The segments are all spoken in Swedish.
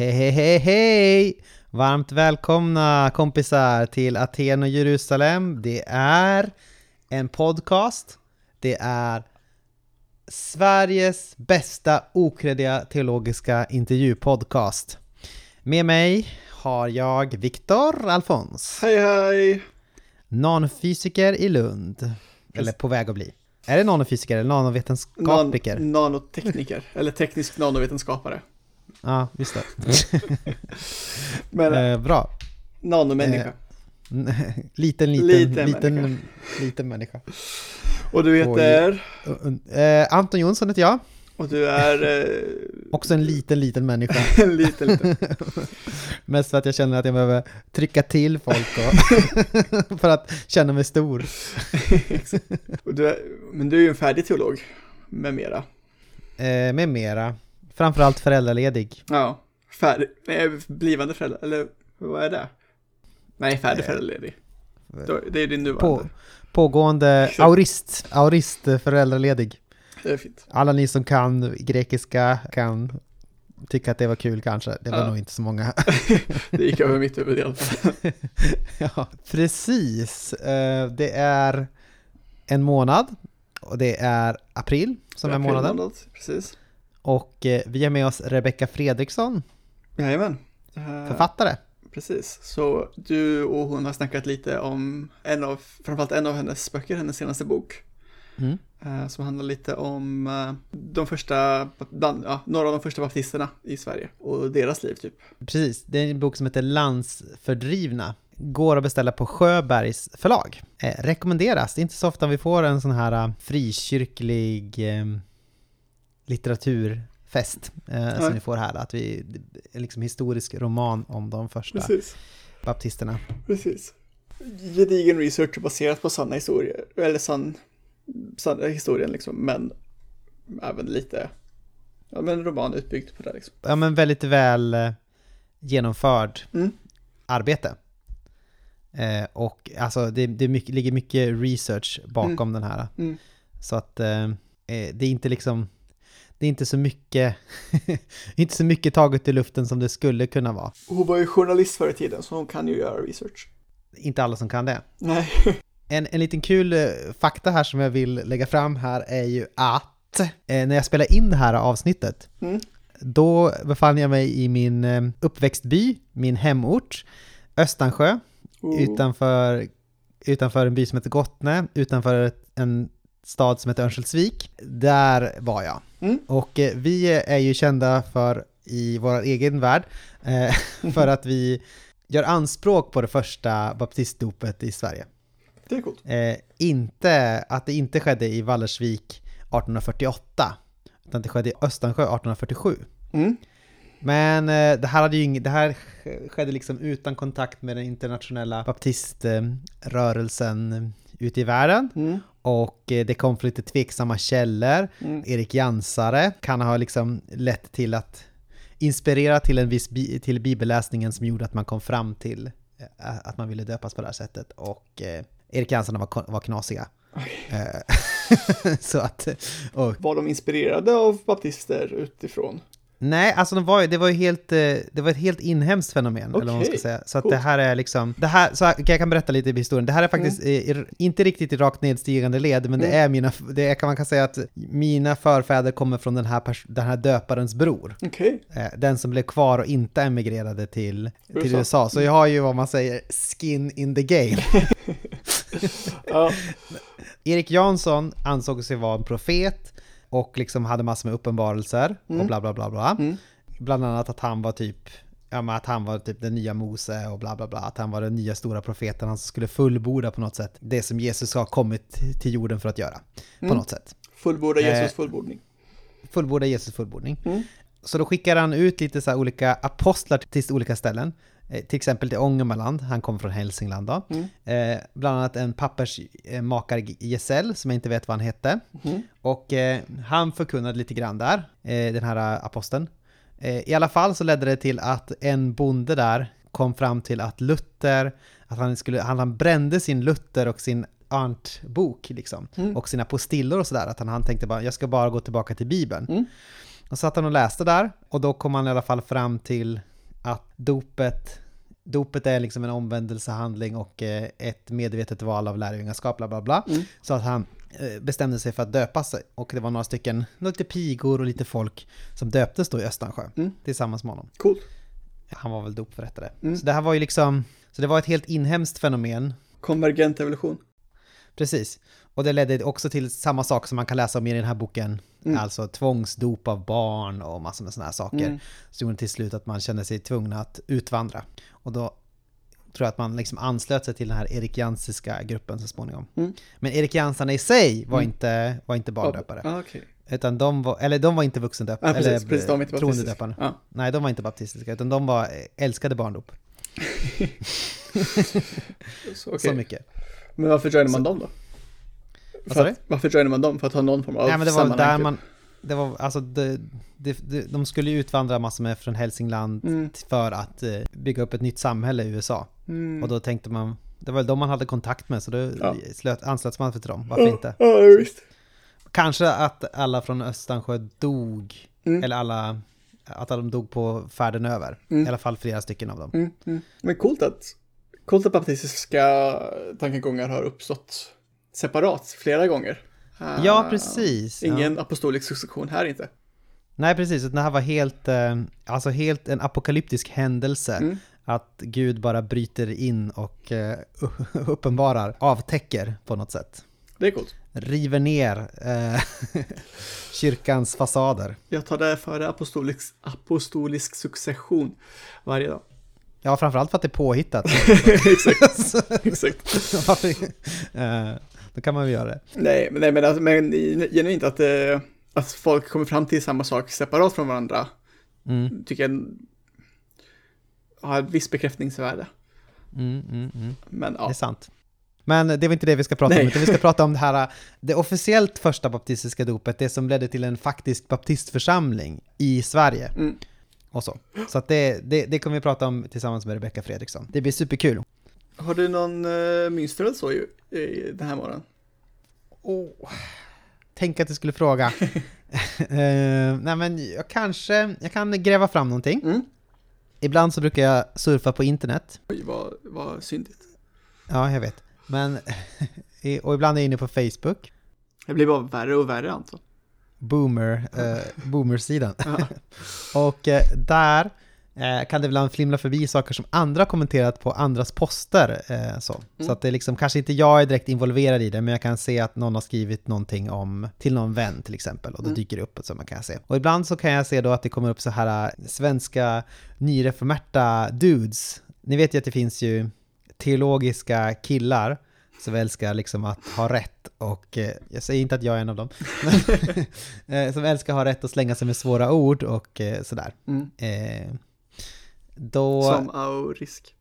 Hej, hej, hej, hej! Varmt välkomna kompisar till Aten och Jerusalem. Det är en podcast. Det är Sveriges bästa okreddiga teologiska intervjupodcast. Med mig har jag Viktor Alfons, Hej hej! nanofysiker i Lund. Eller på väg att bli. Är det nanofysiker eller nanovetenskapliker? Nan nanotekniker, eller teknisk nanovetenskapare. Ja, just det. Men Eh, bra. nanomänniska. liten, liten, Liten liten, människa. liten människa. och du heter? Eh, Anton Jonsson heter jag. Och du är eh, Också en liten, liten människa. en liten, liten. Mest för att jag känner att jag behöver trycka till folk och för att känna mig stor. Du är, men du är ju en färdig teolog, med mera. Eh, med mera. Framförallt föräldraledig. Ja, färdig, nej, blivande förälder, eller vad är det? Nej, färdig Eh, föräldraledig. Då- Det är din På, nuvarande. pågående Exakt. aurist, aurist eh, föräldraledig. Det är fint. Alla ni som kan grekiska kan tycka att det var kul kanske. Det var Ja. nog inte så många. Det gick över mitt huvud i alla fall. ja, precis. Eh, Det är en månad och det är april som är April månaden. månad, Precis. Och eh, vi har med oss Rebecka Fredriksson, Jajamän. Eh, författare. Precis, så du och hon har snackat lite om en av, framförallt en av hennes böcker, hennes senaste bok. Mm. eh, Som handlar lite om de första, ja, några av de första baptisterna i Sverige och deras liv typ. Precis, det är en bok som heter Landsfördrivna. Går att beställa på Sjöbergs förlag. Eh, rekommenderas, det är inte så ofta vi får en sån här frikyrklig eh, litteraturfest eh, som vi får här. Att vi, liksom historisk roman om de första Precis, baptisterna. precis. Gedigen research baserat på sanna historier, eller sann, sanna historien liksom, men även lite, ja men en roman utbyggd på det liksom. Ja men väldigt väl eh, genomförd Mm. arbete. Eh, och alltså det, det mycket, ligger mycket research bakom den här. Mm. Så att eh, eh, det är inte liksom, det är inte så mycket, inte så mycket taget i luften som det skulle kunna vara. Hon var ju journalist förr i tiden, så hon kan ju göra research. Inte alla som kan det. Nej. En, en liten kul eh, fakta här som jag vill lägga fram här är ju att eh, när jag spelar in det här avsnittet Mm. då befann jag mig i min eh, uppväxtby, min hemort, Östansjö, Oh. utanför, utanför en by som heter Gottne, utanför en stad som heter Örnsköldsvik. Där var jag. Mm. Och eh, vi är ju kända för, i vår egen värld, eh, för att vi gör anspråk på det första baptistdopet i Sverige. Det är coolt. Eh, inte, att det inte skedde i Vallersvik 1848, utan det skedde i Östansjö 1847. Mm. Men det här, hade ju det här skedde liksom utan kontakt med den internationella baptiströrelsen ute i världen. Mm. Och eh, det kom från lite tveksamma källor. Mm. Erik Jansare kan ha liksom lett till att inspirera till en viss bi, till bibelläsningen som gjorde att man kom fram till eh, att man ville döpas på det här sättet. Och eh, Erik Jansare var, var knasiga. Eh, Så att, och Var de inspirerade av baptister utifrån? Nej, alltså de var, det var ju helt, eh, det var ett helt inhemskt fenomen, eller vad man ska säga. Så att coolt. det här är liksom, det här, så här, jag kan berätta lite i historien. Det här är faktiskt Mm. eh, i- inte riktigt i rakt nedstigande led, men det är mina, det kan man kan säga att mina förfäder kommer från den här, den här döparens bror. Okej. Eh, Den som blev kvar och inte emigrerade till, till USA. USA. Så jag har ju vad man säger skin in the game. Ja. Erik Jansson ansåg sig vara en profet och liksom hade massor med uppenbarelser och bla bla bla bla. Mm. Bland annat att han var typ, ja men att han var typ den nya Mose och bla bla bla. Att han var den nya stora profeten, han skulle fullborda på något sätt det som Jesus har kommit till jorden för att göra. På Mm. något sätt. Fullborda Jesus Eh, fullbordning. Fullborda Jesus fullbordning. Mm. Så då skickar han ut lite så olika apostlar till olika ställen. Eh, Till exempel till Ångermanland, han kom från Hälsingland då. Mm. Eh, bland annat en pappersmakare-gesäll som jag inte vet vad han hette. Mm. Och eh, han förkunnade lite grann där, eh, den här eh, aposteln. Eh, I alla fall så ledde det till att en bonde där kom fram till att Luther, att han, skulle, han, han brände sin Luther och sin Arndt-bok liksom. Mm. Och sina postillor och sådär. Att han, han tänkte bara, jag ska bara gå tillbaka till Bibeln. Och satt han och läste där och då kom han i alla fall fram till att dopet, dopet är liksom en omvändelsehandling och eh, ett medvetet val av lärjungaskap, bla bla bla. Mm. Så att han eh, bestämde sig för att döpa sig och det var några stycken, lite pigor och lite folk som döptes då i Östansjö Mm. tillsammans med honom. Coolt. Han var väl dopförrättare. Mm. Så det här var ju liksom, så det var ett helt inhemskt fenomen. Konvergent evolution. Precis. Och det ledde också till samma sak som man kan läsa om i den här boken. Mm. Alltså tvångsdop av barn och massor med sådana här saker. Mm. Så gjorde till slut att man kände sig tvungna att utvandra. Och då tror jag att man liksom anslöt sig till den här erikiansiska gruppen så småningom. Mm. Men erikiansarna i sig var, Mm. inte, var inte barndöpare. Ah, okej. Utan de var, eller de var inte vuxendöpare. Precis, eller precis. De inte troendedöpare. Ja. Nej, de var inte baptistiska, utan de var älskade barndop. Så, okej. Så mycket. Men varför joinar man dem då? För att, varför joinar man dem? För att ha någon form av Nej men det var där typ? man, det var alltså, det, det, det, de skulle ju utvandra massor med från Hälsingland Mm. för att eh, bygga upp ett nytt samhälle i USA. Mm. Och då tänkte man, det var väl de man hade kontakt med så då Ja. slöt, anslöts man till dem, varför Ja, inte? Ja, visst. Kanske att alla från Östansjö dog, Mm. eller alla, att de dog på färden över. Mm. I alla fall flera stycken av dem. Mm, mm. Men coolt att, coolt att baptistiska tankegångar har uppstått separat flera gånger. Ja, Ah, precis. Ja. Ingen apostolisk succession här inte. Nej, precis. Det här var helt, eh, alltså helt en apokalyptisk händelse. Mm. Att Gud bara bryter in och eh, uppenbarar, avtäcker på något sätt. Det är coolt. River ner eh, kyrkans fasader. Jag tar det före apostolisk, apostolisk succession varje dag. Ja, framförallt för att det är påhittat. exakt, exakt. Då kan man väl göra det. Nej, men, nej, men, alltså, men genuint att, eh, att folk kommer fram till samma sak separat från varandra Mm, tycker jag har ett visst bekräftningsvärde. mm, mm, mm. Men Det ja, är sant. Men det var inte det vi ska prata Nej. om, utan vi ska prata om det här, det officiellt första baptistiska dopet, det som ledde till en faktisk baptistförsamling i Sverige. Mm. Och så. Så det, det, det kommer vi prata om tillsammans med Rebecca Fredriksson. Det blir superkul. Har du någon uh, mönster eller så i, i den här morgonen? Oh. Tänk att du skulle fråga. Eh, nej men jag kanske, jag kan gräva fram någonting. Mm. Ibland så brukar jag surfa på internet. Oj, vad, vad syndigt. Ja, jag vet. Men, och ibland är jag inne på Facebook. Det blir bara värre och värre Anton. Boomer, eh, boomersidan. Och eh, där eh, kan det ibland flimla förbi saker som andra har kommenterat på andras poster. Eh, så Mm. så att det är liksom, kanske inte jag är direkt involverad i det, men jag kan se att någon har skrivit någonting om, till någon vän till exempel, och då Mm. dyker det upp så man kan se. Och ibland så kan jag se då att det kommer upp så här eh, svenska nyreformerta dudes. Ni vet ju att det finns ju teologiska killar som älskar liksom att ha rätt och eh, jag säger inte att jag är en av dem, men eh, som älskar att ha rätt och slänga sig med svåra ord och eh, sådär. Mm. Då, Som aurisk.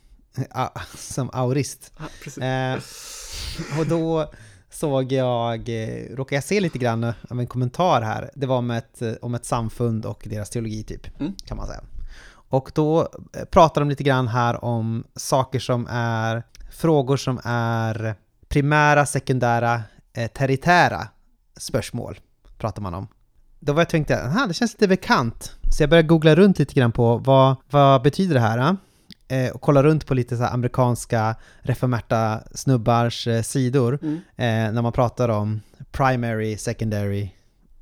ah, som aurist. Eh, och då såg jag, eh, råkade jag se lite grann av en kommentar här. Det var om ett, om ett samfund och deras teologi typ, Mm. kan man säga. Och då eh, pratar de lite grann här om saker som är, frågor som är primära, sekundära, eh, territära spörsmål, pratar man om. Då var jag tänkte, aha, det känns lite bekant. Så jag började googla runt lite grann på vad, vad betyder det här? eh? Och kolla runt på lite så amerikanska reformerta snubbars eh, sidor Mm. eh, när man pratar om primary, secondary,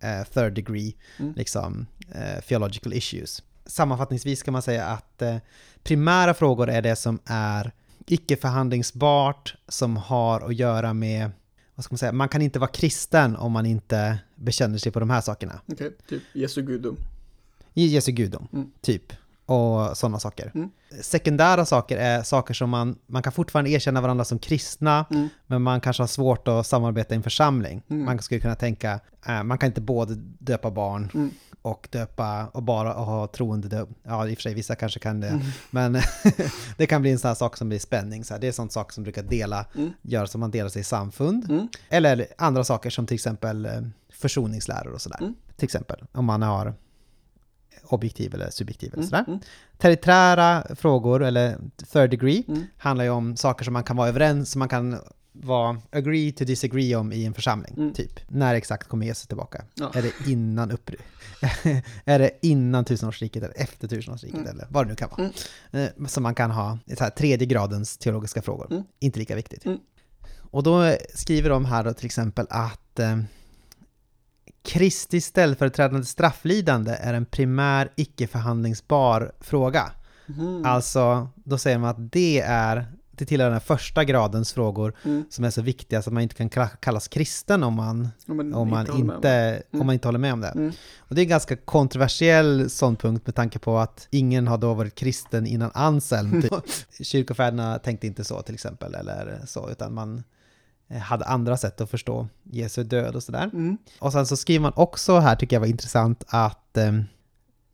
eh, third degree, Mm. liksom eh, theological issues. Sammanfattningsvis kan man säga att eh, primära frågor är det som är icke-förhandlingsbart, som har att göra med, vad ska man säga, man kan inte vara kristen om man inte bekänner sig på de här sakerna. Okej, typ Jesu gudom. Jesu gudom, Mm. typ. Och sådana saker. Mm. Sekundära saker är saker som man, man kan fortfarande erkänna varandra som kristna, Mm. men man kanske har svårt att samarbeta i en församling. Mm. Man skulle kunna tänka, eh, man kan inte både döpa barn Mm. och döpa och bara ha troende döp. Ja, i och för sig vissa kanske kan det. Mm. Men det kan bli en sån här sak som blir spänning. Så här. Det är sånt sak som brukar dela, Mm. gör som man delar sig i samfund. Mm. Eller andra saker som till exempel eh, försoningsläror och sådär. Till exempel om man har objektiv eller subjektiv eller Mm, sådär. mm. Teriträra frågor, eller third degree, Mm. handlar ju om saker som man kan vara överens, som man kan vara agree to disagree om i en församling, Mm. typ. När exakt kommer Jesus tillbaka? Ja. Är det innan upp... är det innan tusenårsriket eller efter tusenårsriket Mm. eller vad det nu kan vara? Mm. Eh, Som man kan ha så här, tredje gradens teologiska frågor. Mm. Inte lika viktigt. Mm. Och då skriver de här då till exempel att eh, Kristi ställföreträdande strafflidande är en primär icke-förhandlingsbar fråga. Mhm. Alltså, då säger man att det är, det tillhör den första gradens frågor Mm. som är så viktiga så att man inte kan kalla- kallas kristen om man, Om man om man, inte inte, det. om Mm. man inte håller med om det. Mm. Och det är en ganska kontroversiell ståndpunkt med tanke på att ingen har då varit kristen innan Anselm. Typ. Kyrkofäderna tänkte inte så till exempel, eller så, utan man hade andra sätt att förstå Jesu död och sådär. Mm. Och sen så skriver man också här, tycker jag var intressant, att eh,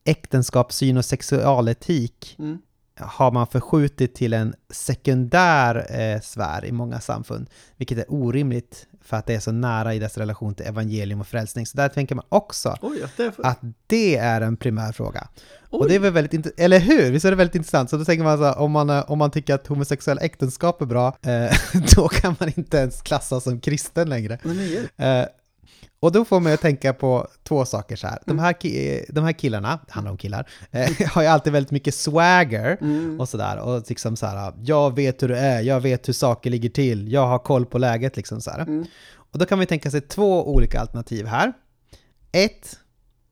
äktenskapssyn och sexualetik Mm. har man förskjutit till en sekundär eh, sfär i många samfund, vilket är orimligt för att det är så nära i dess relation till evangelium och frälsning. Så där tänker man också Oj, att det är för... att det är en primär fråga. Oj. Och det är väl väldigt intressant, eller hur? Visst är det väldigt intressant? Så då tänker man så här, om man, eh, om man tycker att homosexuella äktenskap är bra, eh, då kan man inte ens klassas som kristen längre. Eh, och då får man att tänka på två saker så här. De Mm. här, ki- de här killarna, det handlar om killar, eh, har ju alltid väldigt mycket swagger Mm. och sådär. Och liksom så här, jag vet hur det är, jag vet hur saker ligger till, jag har koll på läget liksom så här. Mm. Och då kan ju tänka sig två olika alternativ här. Ett,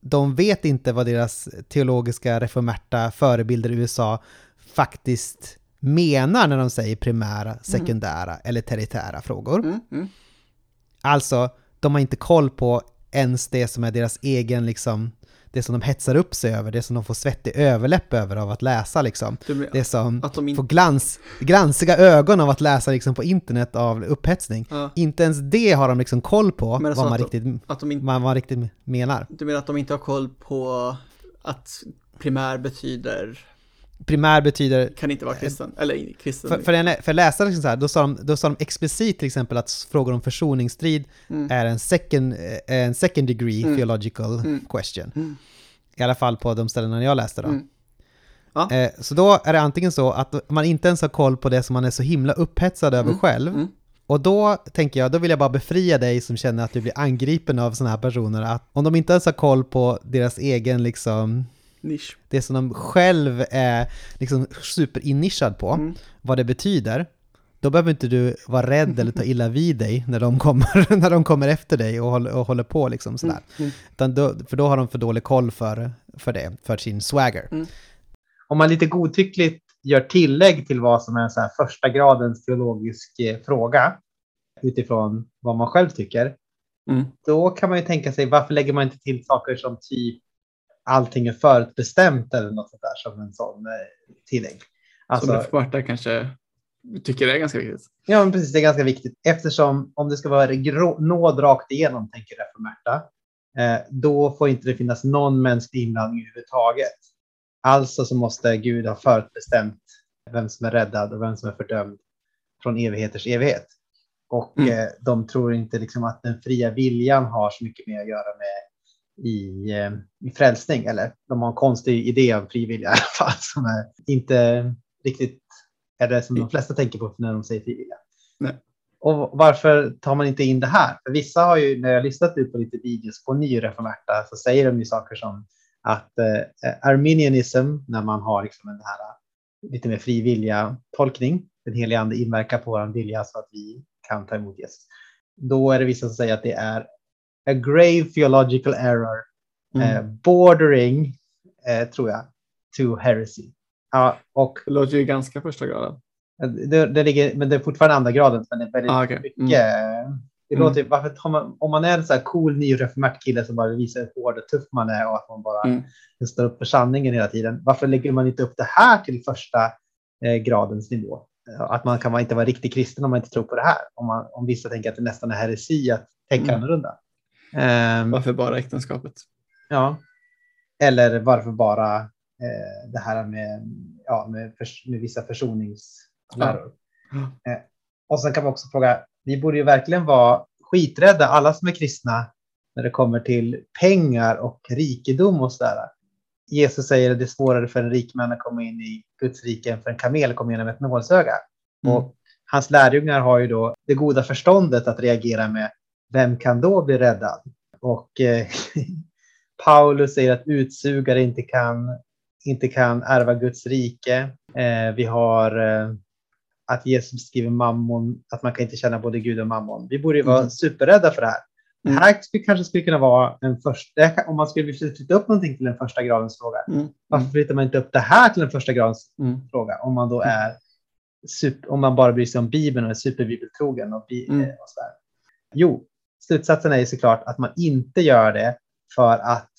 de vet inte vad deras teologiska reformerta förebilder i USA faktiskt menar när de säger primära, sekundära eller teritära frågor. Mm. Mm. Alltså, de har inte koll på ens det som är deras egen, liksom, det som de hetsar upp sig över, det som de får svettig överläpp över av att läsa liksom. Du Det som att de inte... får glans, glansiga ögon av att läsa liksom på internet av upphetsning. Ja. Inte ens det har de liksom koll på, alltså vad man, att de- riktigt, Att de inte... vad man riktigt menar. Du menar att de inte har koll på att primär betyder Primär betyder, kan inte vara kristen, eller kristen. för, för, en, för läsare liksom så här, då, sa de, då sa de explicit till exempel att frågor om försoningsstrid Mm. är en second, eh, en second degree Mm. theological Mm. question. Mm. I alla fall på de ställena jag läste då. Mm. Ja. Eh, så då är det antingen så att man inte ens har koll på det som man är så himla upphetsad över Mm. själv. Och då tänker jag, då vill jag bara befria dig som känner att du blir angripen av sådana här personer, att om de inte ens har koll på deras egen liksom, Nisch. det som de själv är liksom superinnischad på, Mm. vad det betyder, då behöver inte du vara rädd eller ta illa vid dig när de kommer, när de kommer efter dig och håller, och håller på liksom sådär. Mm. Utan då, för då har de för dålig koll för, för det, för sin swagger. Mm. Om man lite godtyckligt gör tillägg till vad som är en så här första gradens teologisk eh, fråga utifrån vad man själv tycker, Mm. då kan man ju tänka sig varför lägger man inte till saker som typ allting är förutbestämt eller något sånt där som en sån eh, tillägg. Som Alltså, reformerta kanske tycker det är ganska viktigt. Ja, men precis. Det är ganska viktigt eftersom om det ska vara nåd rakt igenom, tänker reformerta, eh, då får inte det finnas någon mänsklig inblandning överhuvudtaget. Alltså så måste Gud ha förutbestämt vem som är räddad och vem som är fördömd från evigheters evighet. Och Mm. eh, de tror inte liksom att den fria viljan har så mycket mer att göra med i, eh, i frälsning. Eller de har en konstig idé om frivilliga i alla fall som är inte riktigt är det som de flesta tänker på när de säger frivilliga. Nej. Och varför tar man inte in det här? För vissa har ju, när jag lyssnat ut på lite videos på nyreformerta, så säger de ju saker som att eh, arminianism, när man har liksom den här eh, lite mer frivilliga tolkning, den heliga ande inverkar på vår vilja så att vi kan ta emot Jesus. Då är det vissa som säger att det är a grave theological error, Mm. eh, bordering, eh, tror jag, to heresy. Ja, och Det låter ju ganska första graden. det, det ligger, men det är fortfarande andra graden, men det är väldigt Ah, okej. mycket. Det Mm. låter, varför tar man, om man är en så här cool nyreformert kille som bara visar hur hård och tuff man är och att man bara Mm. står upp för sanningen hela tiden. Varför lägger man inte upp det här till första eh, gradens nivå? Att man kan inte vara riktig kristen om man inte tror på det här. Om, man, om vissa tänker att det nästan är heresi att tänka Mm. annorlunda. Ehm, Varför bara äktenskapet? Ja. Eller varför bara eh, det här med, ja, med, förs- med vissa försoningsläror. Ja. Eh, och sen kan man också fråga, vi borde ju verkligen vara skiträdda, alla som är kristna, när det kommer till pengar och rikedom och sådär. Jesus säger att det är svårare för en rik man att komma in i Guds rike än för en kamel att komma genom ett nålsöga. Mm. Och hans lärjungar har ju då det goda förståndet att reagera med vem kan då bli räddad? Och eh, Paulus säger att utsugare inte kan, inte kan ärva Guds rike. Eh, vi har eh, att Jesus skriver mammon, att man kan inte känna både Gud och mammon. Vi borde ju vara Mm. superrädda för det här. Det Mm. här skulle, kanske skulle kunna vara en första, om man skulle flytta upp någonting till en första gradens fråga. Mm. Varför flyttar man inte upp det här till en första gradens Mm. fråga om man då Mm. är super, om man bara bryr sig om Bibeln och är superbibeltrogen och, bi, Mm. eh, och sådär. Jo, slutsatsen är ju såklart att man inte gör det för att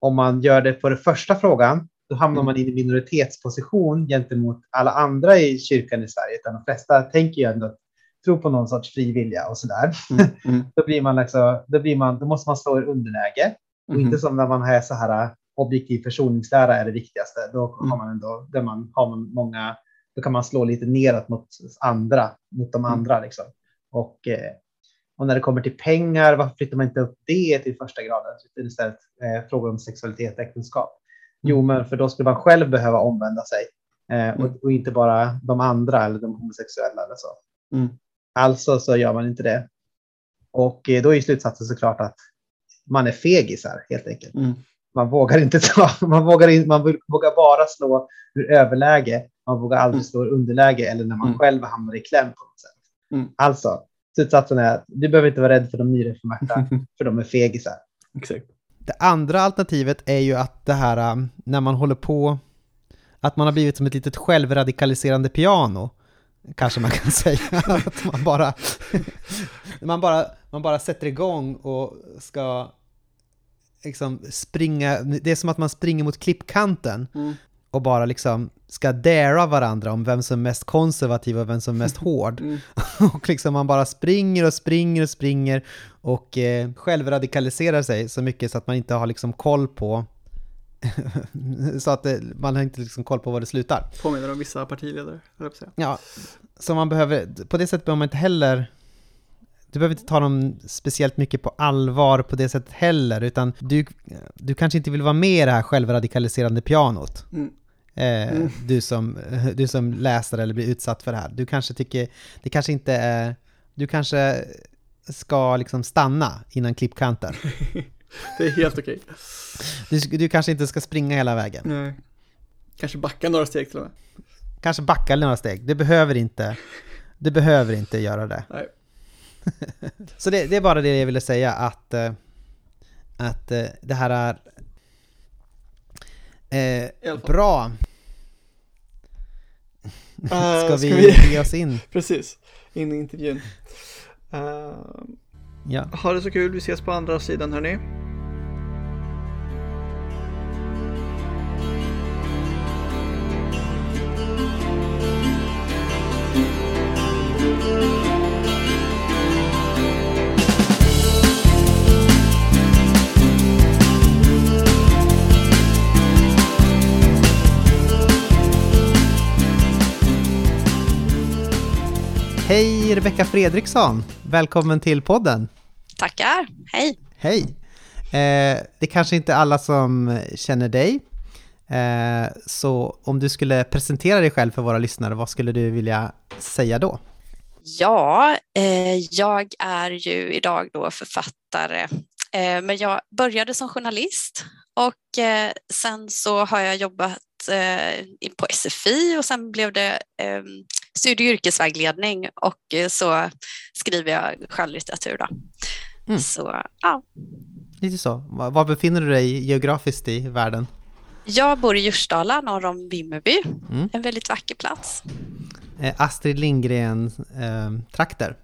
om man gör det på den första frågan, då hamnar Mm. man i en minoritetsposition gentemot alla andra i kyrkan i Sverige. Utan de flesta tänker ju ändå tro på någon sorts fri vilja och sådär. Mm. Mm. Då blir man alltså, då blir man, då måste man slå i underläge. Och Mhm. inte som när man är så här äh, objektiv försoningslära är det viktigaste. Då Mm. har man ändå, där man har man många, då kan man slå lite neråt mot andra, mot de Mm. andra liksom. Och, eh, och när det kommer till pengar, varför flyttar man inte upp det till första graden? Utan istället eh, frågor om sexualitet och äktenskap. Jo, Mm. men för då skulle man själv behöva omvända sig. Eh, Mm. och, och inte bara de andra eller de homosexuella eller så. Mm. Alltså så gör man inte det. Och eh, då är slutsatsen såklart att man är fegisar helt enkelt. Mm. Man vågar inte ta, man vågar, in, man vågar bara slå ur överläge. Man vågar aldrig Mm. slå ur underläge eller när man Mm. själv hamnar i kläm på något sätt. Alltså, slutsatsen är att du behöver inte vara rädd för de nyreformerta, för de är fegisar. Exakt. Det andra alternativet är ju att det här um, när man håller på, att man har blivit som ett litet självradikaliserande piano. Kanske man kan säga. Att man bara, man bara, man bara sätter igång och ska liksom springa, det är som att man springer mot klippkanten Mm. Och bara liksom ska dara varandra om vem som är mest konservativ och vem som är mest hård. Mm. Och liksom man bara springer och springer och springer och eh, självradikaliserar sig så mycket så att man inte har liksom koll på så att det, man har inte liksom koll på var det slutar. Påminner om vissa partiledare, jag säga. Ja, så man behöver, på det sättet behöver man inte heller du behöver inte ta dem speciellt mycket på allvar på det sättet heller, utan du, du kanske inte vill vara med i det här självradikaliserande pianot. Mm. Eh, Mm. du, som, du som läser eller blir utsatt för det här. Du kanske tycker, det kanske inte är, du kanske ska liksom stanna innan klippkanten. Det är helt okej. Du, du kanske inte ska springa hela vägen. Nej. Kanske backa några steg till och med. Kanske backa några steg. Du behöver inte, du behöver inte göra det. Nej. Så det, det är bara det jag ville säga att, eh, att eh, det här är eh, bra. Eh, Ska vi vi- ge oss in? Precis, in i intervjun. Eh, Ja. ha det så kul, vi ses på andra sidan hörni. Hej Rebecka Fredriksson! Välkommen till podden! Tackar, hej. Hej! Eh, det kanske inte är alla som känner dig. Eh, så om du skulle presentera dig själv för våra lyssnare, vad skulle du vilja säga då? Ja, eh, jag är ju idag då författare, eh, men jag började som journalist och eh, sen så har jag jobbat eh, på SFI och sen blev det eh, studie och yrkesvägledning och eh, så skriver jag skönlitteratur då. Mm. Så ja, Lite så. Var, befinner du dig geografiskt i världen? jag bor i Djursdala norr om Vimmerby, Mm. en väldigt vacker plats. Eh, Astrid Lindgren-trakter.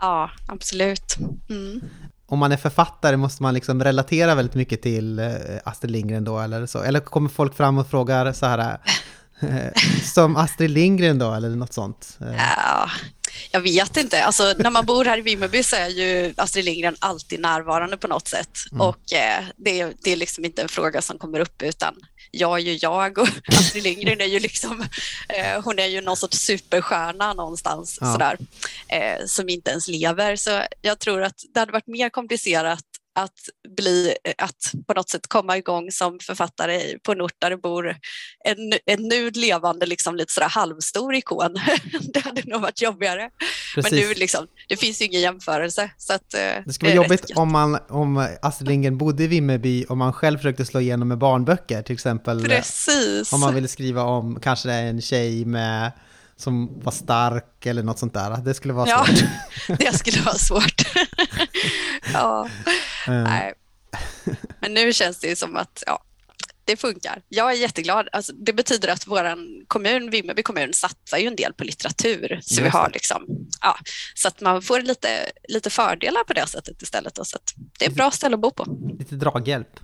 Ja, absolut. Mm. om man är författare måste man liksom relatera väldigt mycket till eh, Astrid Lindgren då eller så? Eller kommer folk fram och frågar så här, eh, som Astrid Lindgren då eller något sånt? Eh, Ja, jag vet inte. Alltså, när man bor här i Vimmerby så är ju Astrid Lindgren alltid närvarande på något sätt. Mm. Och eh, det, är- det är liksom inte en fråga som kommer upp utan jag är ju jag och Astrid Lindgren är ju liksom, eh, hon är ju någon sorts superstjärna någonstans Ja. sådär, eh, som inte ens lever. Så jag tror att det hade varit mer komplicerat att, bli, att på något sätt komma igång som författare på en ort där det bor en, en nu levande liksom lite sådär halvstor ikon. det hade nog varit jobbigare. Precis. Men nu liksom, det finns ju ingen jämförelse. Så att, eh, det skulle vara jobbigt om, man, om Astrid Lindgren bodde i Vimmerby och man själv försökte slå igenom med barnböcker till exempel. Precis. Om man ville skriva om kanske en tjej med som var stark eller något sånt där. Det skulle vara ja, svårt. det skulle vara svårt. ja, mm. nej. Men nu känns det som att ja, det funkar. Jag är jätteglad. Alltså, det betyder att vår kommun, Vimmerby kommun, satsar ju en del på litteratur. Så, vi har liksom, ja, så att man får lite, lite fördelar på det sättet istället. Då, så det är ett bra ställe att bo på. Lite draghjälp.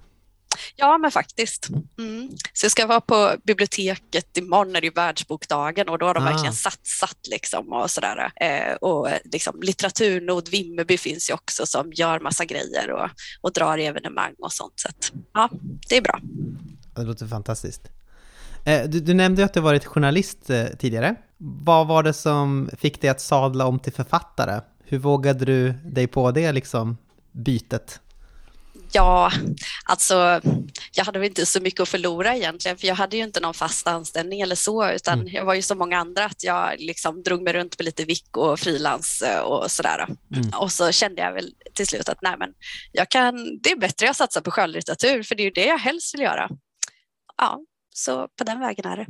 Ja, men faktiskt. Mm. Så jag ska vara på biblioteket imorgon är det världsbokdagen och då har de ah. verkligen satsat liksom och sådär. Eh, och liksom, litteraturnod Vimmerby finns ju också som gör massa grejer och, och drar evenemang och sånt. Så att, ja, det är bra. Det låter fantastiskt. Eh, du, du, nämnde att du varit journalist eh, tidigare. Vad var det som fick dig att sadla om till författare? Hur vågade du dig på det liksom, bytet? Ja, alltså jag hade väl inte så mycket att förlora egentligen, för jag hade ju inte någon fast anställning eller så, utan mm. jag var ju som många andra att jag liksom drog mig runt på lite vick och frilans eh, och sådär. Mm. Och så kände jag väl till slut att nej men, jag kan, det är bättre att satsa på skönlitteratur, för det är ju det jag helst vill göra. Ja, så på den vägen är det.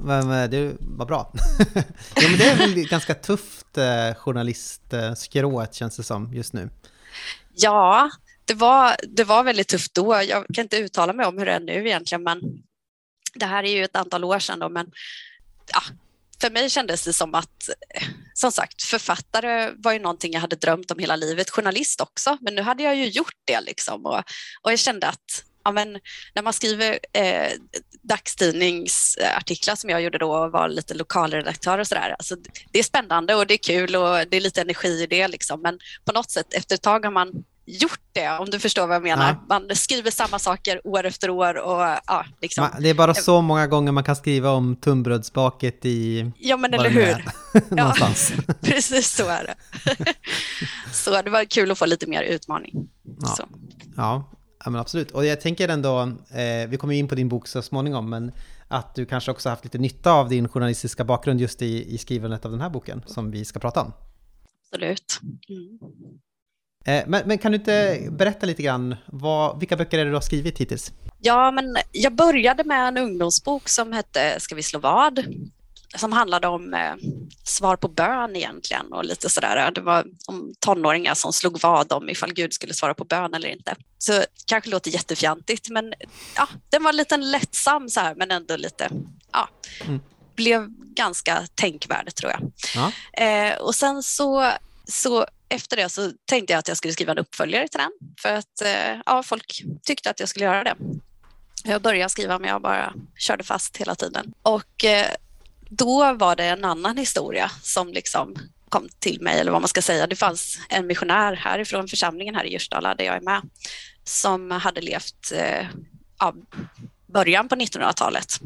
Men det var bra. ja, men det är väl ganska tufft eh, journalistskrået känns det som just nu. Ja, det var, det var väldigt tufft då. Jag kan inte uttala mig om hur det är nu egentligen, men det här är ju ett antal år sedan då, men ja, för mig kändes det som att, eh, som sagt, författare var ju någonting jag hade drömt om hela livet, journalist också, men nu hade jag ju gjort det liksom. Och, och jag kände att ja, men när man skriver eh, dagstidningsartiklar som jag gjorde då och var lite lokalredaktör och sådär, alltså, det är spännande och det är kul och det är lite energi i det liksom, men på något sätt efter ett tag har man gjort det, om du förstår vad jag menar. Ja. Man skriver samma saker år efter år och ja, liksom. Det är bara så många gånger man kan skriva om tunnbrödsbaket i... Ja, men eller hur. Någonstans. Ja, precis så är det. så det var kul att få lite mer utmaning. Ja, ja. ja men absolut. Och jag tänker ändå, eh, vi kommer in på din bok så småningom, men att du kanske också haft lite nytta av din journalistiska bakgrund just i, i skrivandet av den här boken som vi ska prata om. Absolut. Mm. Eh, men, men, kan du inte berätta lite grann, vad, vilka böcker är det du har skrivit hittills? Ja, men jag började med en ungdomsbok som hette Ska vi slå vad? Som handlade om eh, svar på bön egentligen och lite sådär. Det var om tonåringar som slog vad om ifall Gud skulle svara på bön eller inte. Så kanske låter jättefjantigt, men ja, den var lite lättsam så här, men ändå lite, ja. Mm blev ganska tänkvärd tror jag. Ja. Eh, och sen så, så efter det så tänkte jag att jag skulle skriva en uppföljare till den för att eh, ja, folk tyckte att jag skulle göra det. Jag började skriva men jag bara körde fast hela tiden. Och eh, då var det en annan historia som liksom kom till mig, eller vad man ska säga. Det fanns en missionär härifrån församlingen här i Djursdala, där jag är med, som hade levt eh, början på 1900-talet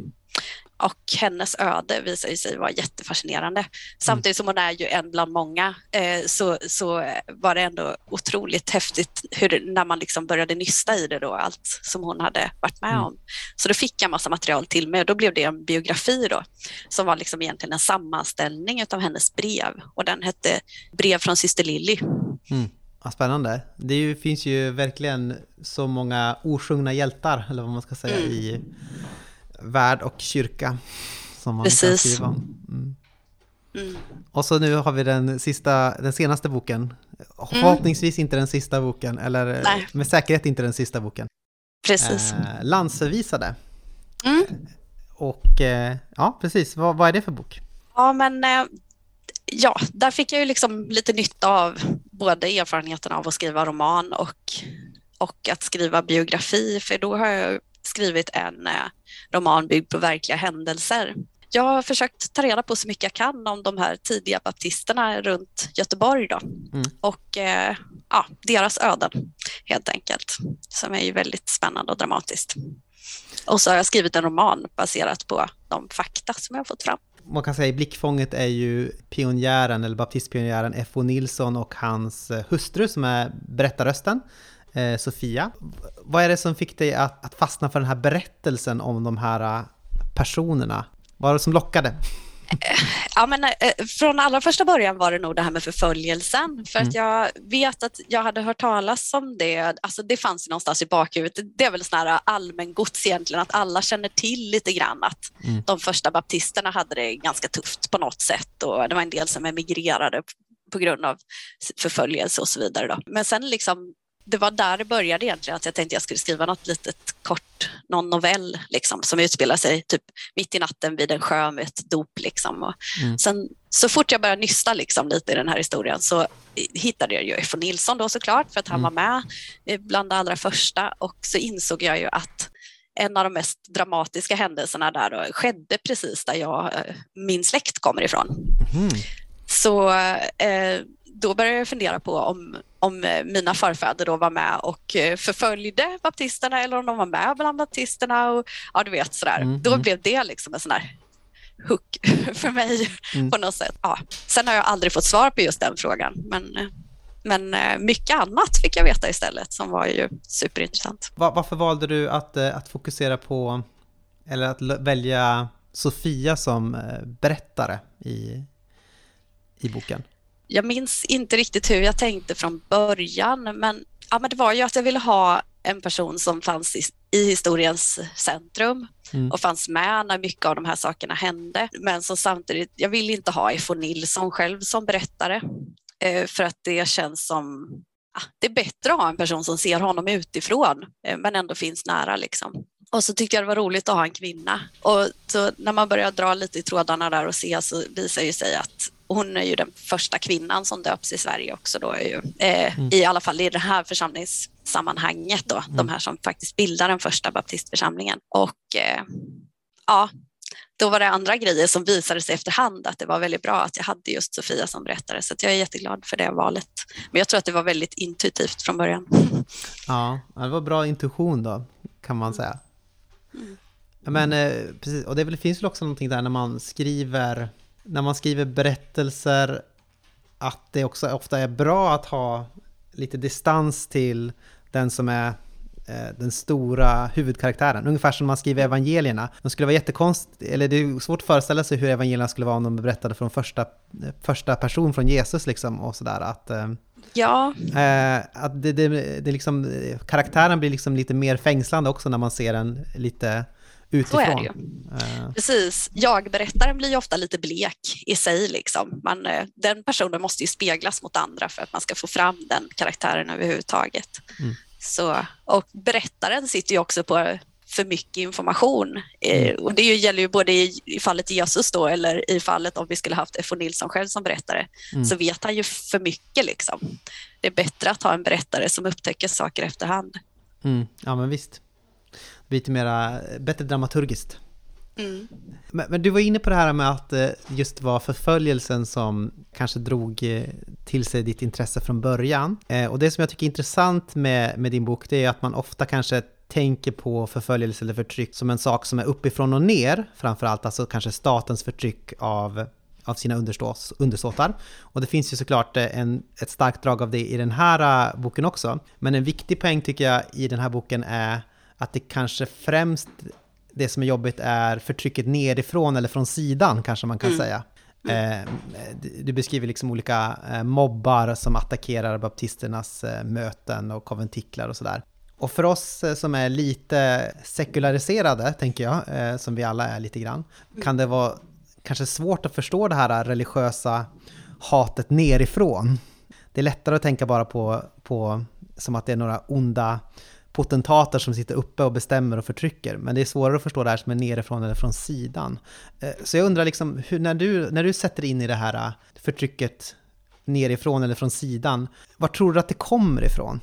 och hennes öde visar sig vara jättefascinerande. Samtidigt som hon är ju en bland många eh, så, så var det ändå otroligt häftigt hur, när man liksom började nysta i det då, allt som hon hade varit med mm. om. Så då fick jag massa material till mig och då blev det en biografi då som var liksom egentligen en sammanställning av hennes brev och den hette Brev från syster Lilly. Mm. Ja, spännande. Det ju, finns ju verkligen så många osjungna hjältar, eller vad man ska säga, mm. i värld och kyrka. Som man Precis. kan skriva om. Mm. Mm. Och så nu har vi den, sista, den senaste boken. Förhoppningsvis inte den sista boken, eller Nej. med säkerhet inte den sista boken. Precis. Eh, landsförvisade. Mm. Och eh, ja, precis. Vad, vad, är det för bok? Ja, men eh, ja, där fick jag ju liksom lite nytta av både erfarenheten av att skriva roman och, och att skriva biografi, för då har jag skrivit en eh, roman byggd på verkliga händelser. Jag har försökt ta reda på så mycket jag kan om de här tidiga baptisterna runt Göteborg då. Mm. och eh, ja, deras öden helt enkelt, som är ju väldigt spännande och dramatiskt. Och så har jag skrivit en roman baserat på de fakta som jag har fått fram. Man kan säga i blickfånget är ju pionjären, eller baptistpionjären F.O. Nilsson och hans hustru som är berättarrösten. Eh, Sofia. Vad är det som fick dig att, att fastna för den här berättelsen om de här eh, personerna? Vad var det som lockade? Ja, men, eh, från allra första början var det nog det här med förföljelsen. För mm. att jag vet att jag hade hört talas om det. Alltså det fanns någonstans i bakhuvudet. Det är väl sån här allmängods egentligen, att alla känner till lite grann att mm. de första baptisterna hade det ganska tufft på något sätt och det var en del som emigrerade på grund av förföljelse och så vidare. Då. Men sen liksom det var där det började egentligen, att jag tänkte jag skulle skriva något litet kort, någon novell liksom, som utspelar sig typ mitt i natten vid en sjö med ett dop. Liksom. Och mm. Sen så fort jag började nysta liksom, lite i den här historien så hittade jag ju F. Nilsson då såklart, för att han mm. var med bland det allra första och så insåg jag ju att en av de mest dramatiska händelserna där då, skedde precis där jag, eh, min släkt kommer ifrån. Mm. Så eh, då började jag fundera på om, om eh, mina förfäder då var med och eh, förföljde baptisterna eller om de var med bland baptisterna. Och, ja, du vet sådär. Mm, då mm. blev det liksom en sån här hook för mig mm. på något sätt. Ja. Sen har jag aldrig fått svar på just den frågan, men, eh, men mycket annat fick jag veta istället som var ju superintressant. varför valde du att, att fokusera på, eller att välja Sofia som berättare i, i boken? Jag minns inte riktigt hur jag tänkte från början, men, ja, men det var ju att jag ville ha en person som fanns i, i historiens centrum mm. och fanns med när mycket av de här sakerna hände. Men som samtidigt, jag vill inte ha F.O. Nilsson själv som berättare eh, för att det känns som det är bättre att ha en person som ser honom utifrån eh, men ändå finns nära. Liksom. Och så tyckte jag det var roligt att ha en kvinna. Och så när man börjar dra lite i trådarna där och se så visar det sig att hon är ju den första kvinnan som döps i Sverige också då, ju, eh, mm. i alla fall i det här församlingssammanhanget då, mm. de här som faktiskt bildar den första baptistförsamlingen. Och eh, ja, då var det andra grejer som visade sig efterhand att det var väldigt bra att jag hade just Sofia som berättare, så jag är jätteglad för det valet. Men jag tror att det var väldigt intuitivt från början. Ja, det var bra intuition då, kan man säga. Mm. Men eh, precis, och det finns väl också någonting där när man skriver när man skriver berättelser att det också ofta är bra att ha lite distans till den som är eh, den stora huvudkaraktären. Ungefär som man skriver evangelierna. De skulle vara jättekonstigt, eller det är svårt att föreställa sig hur evangelierna skulle vara om de berättade från första, första person från Jesus liksom och sådär. Att, eh, ja. Eh, att det, det, det liksom, karaktären blir liksom lite mer fängslande också när man ser den lite utifrån. Så är det ju. Uh. Precis. Jag-berättaren blir ju ofta lite blek i sig. Liksom. Man, eh, den personen måste ju speglas mot andra för att man ska få fram den karaktären överhuvudtaget. Mm. Så, och berättaren sitter ju också på för mycket information. Eh, mm. Och det gäller ju både i, i fallet Jesus då, eller i fallet om vi skulle haft F.O. Nilsson själv som berättare, mm. så vet han ju för mycket. Liksom. Det är bättre att ha en berättare som upptäcker saker efterhand. Mm. Ja, men visst lite mera, bättre dramaturgiskt. Mm. Men, men, du var inne på det här med att eh, just var förföljelsen som kanske drog eh, till sig ditt intresse från början. Eh, och det som jag tycker är intressant med, med din bok, det är att man ofta kanske tänker på förföljelse eller förtryck som en sak som är uppifrån och ner, framförallt alltså kanske statens förtryck av av sina understås, undersåtar. Och det finns ju såklart en, ett starkt drag av det i den här boken också. Men en viktig poäng tycker jag i den här boken är att det kanske främst det som är jobbigt är förtrycket nerifrån eller från sidan kanske man kan mm. säga. Mm. Eh, du beskriver liksom olika eh, mobbar som attackerar baptisternas eh, möten och konventiklar och sådär. Och för oss som är lite sekulariserade, tänker jag, som vi alla är lite grann, kan det vara kanske svårt att förstå det här religiösa hatet nerifrån. Det är lättare att tänka bara på, på som att det är några onda potentater som sitter uppe och bestämmer och förtrycker. Men det är svårare att förstå det här som är nerifrån eller från sidan. Eh, så jag undrar, liksom, hur, när, du, när du sätter in i det här eh, förtrycket nerifrån eller från sidan, var tror du att det kommer ifrån?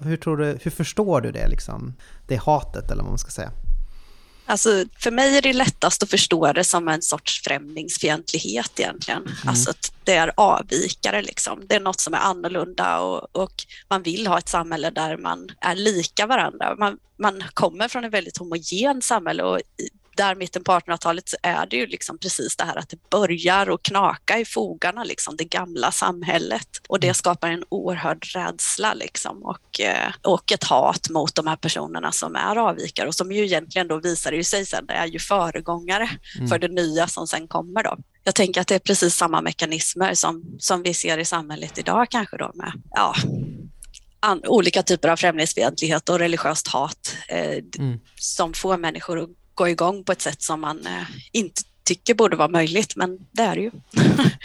hur, tror du, hur förstår du det, liksom, det hatet eller vad man ska säga? Alltså, för mig är det lättast att förstå det som en sorts främlingsfientlighet egentligen. Mm. Alltså att det är avvikare, liksom. det är något som är annorlunda och, och, man vill ha ett samhälle där man är lika varandra. Man, man kommer från ett väldigt homogent samhälle och där mitten på 1800-talet så är det ju liksom precis det här att det börjar att knaka i fogarna, liksom, det gamla samhället. Och det skapar en oerhörd rädsla liksom, och, eh, och ett hat mot de här personerna som är avvikare och som ju egentligen då visar ju sig sen, det är ju föregångare mm. för det nya som sen kommer då. Jag tänker att det är precis samma mekanismer som, som vi ser i samhället idag kanske då med ja, an, olika typer av främlingsfientlighet och religiöst hat eh, mm. som får människor att gå igång på ett sätt som man eh, inte tycker borde vara möjligt, men det är det ju.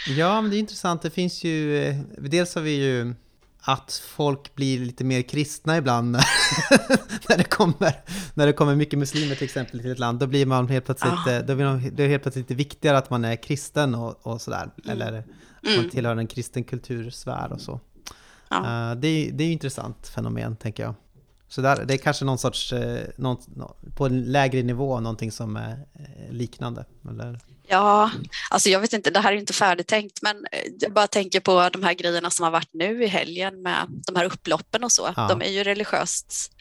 ja, men det är intressant. Det finns ju, eh, dels har vi ju att folk blir lite mer kristna ibland när, det kommer, när det kommer mycket muslimer till exempel till ett land. Då blir man helt plötsligt, ah. då blir man, det är helt plötsligt lite viktigare att man är kristen och, och sådär. Mm. Eller att man mm. tillhör en kristen kultursfär och så. Ja. Uh, det, det är ju intressant fenomen, tänker jag. Så där, det är kanske någon sorts, eh, någon, på en lägre nivå, någonting som är eh, liknande? Eller? Ja, alltså jag vet inte, det här är inte färdigtänkt, men jag bara tänker på de här grejerna som har varit nu i helgen med de här upploppen och så. Ja. De är ju religiöst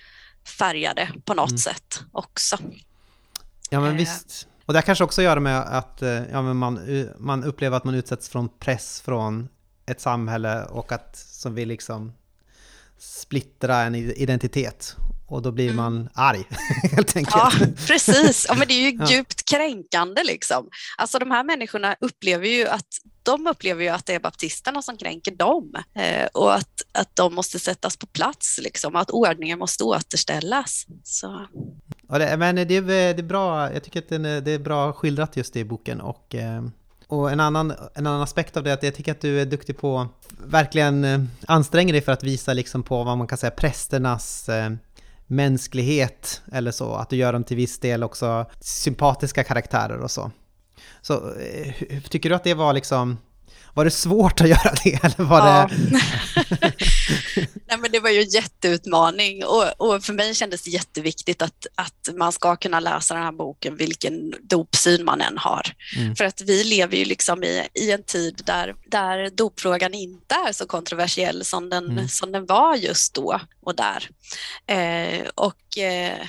färgade på något mm. sätt också. Ja, men visst. Och det kanske också gör med att ja, men man, man upplever att man utsätts från press från ett samhälle och att som vill liksom splittra en identitet. Och då blir mm. man arg, helt enkelt. Ja, precis. Ja, men det är ju djupt kränkande. Liksom. Alltså, de här människorna upplever ju att de upplever ju att det är baptisterna som kränker dem eh, och att, att de måste sättas på plats, liksom, att ordningen måste återställas. Så. Ja, det, men det är, det är bra, jag tycker att det är bra skildrat just i boken och eh, och en annan, en annan aspekt av det är att jag tycker att du är duktig på verkligen eh, anstränger dig för att visa liksom på vad man kan säga prästernas eh, mänsklighet eller så, att du gör dem till viss del också sympatiska karaktärer och så. Så eh, tycker du att det var liksom var det svårt att göra det? Eller var ja. det... Nej, men det var ju en jätteutmaning och, och, för mig kändes det jätteviktigt att, att man ska kunna läsa den här boken vilken dopsyn man än har. Mm. För att vi lever ju liksom i, i en tid där, där dopfrågan inte är så kontroversiell som den, mm. som den var just då och där. Eh, och eh,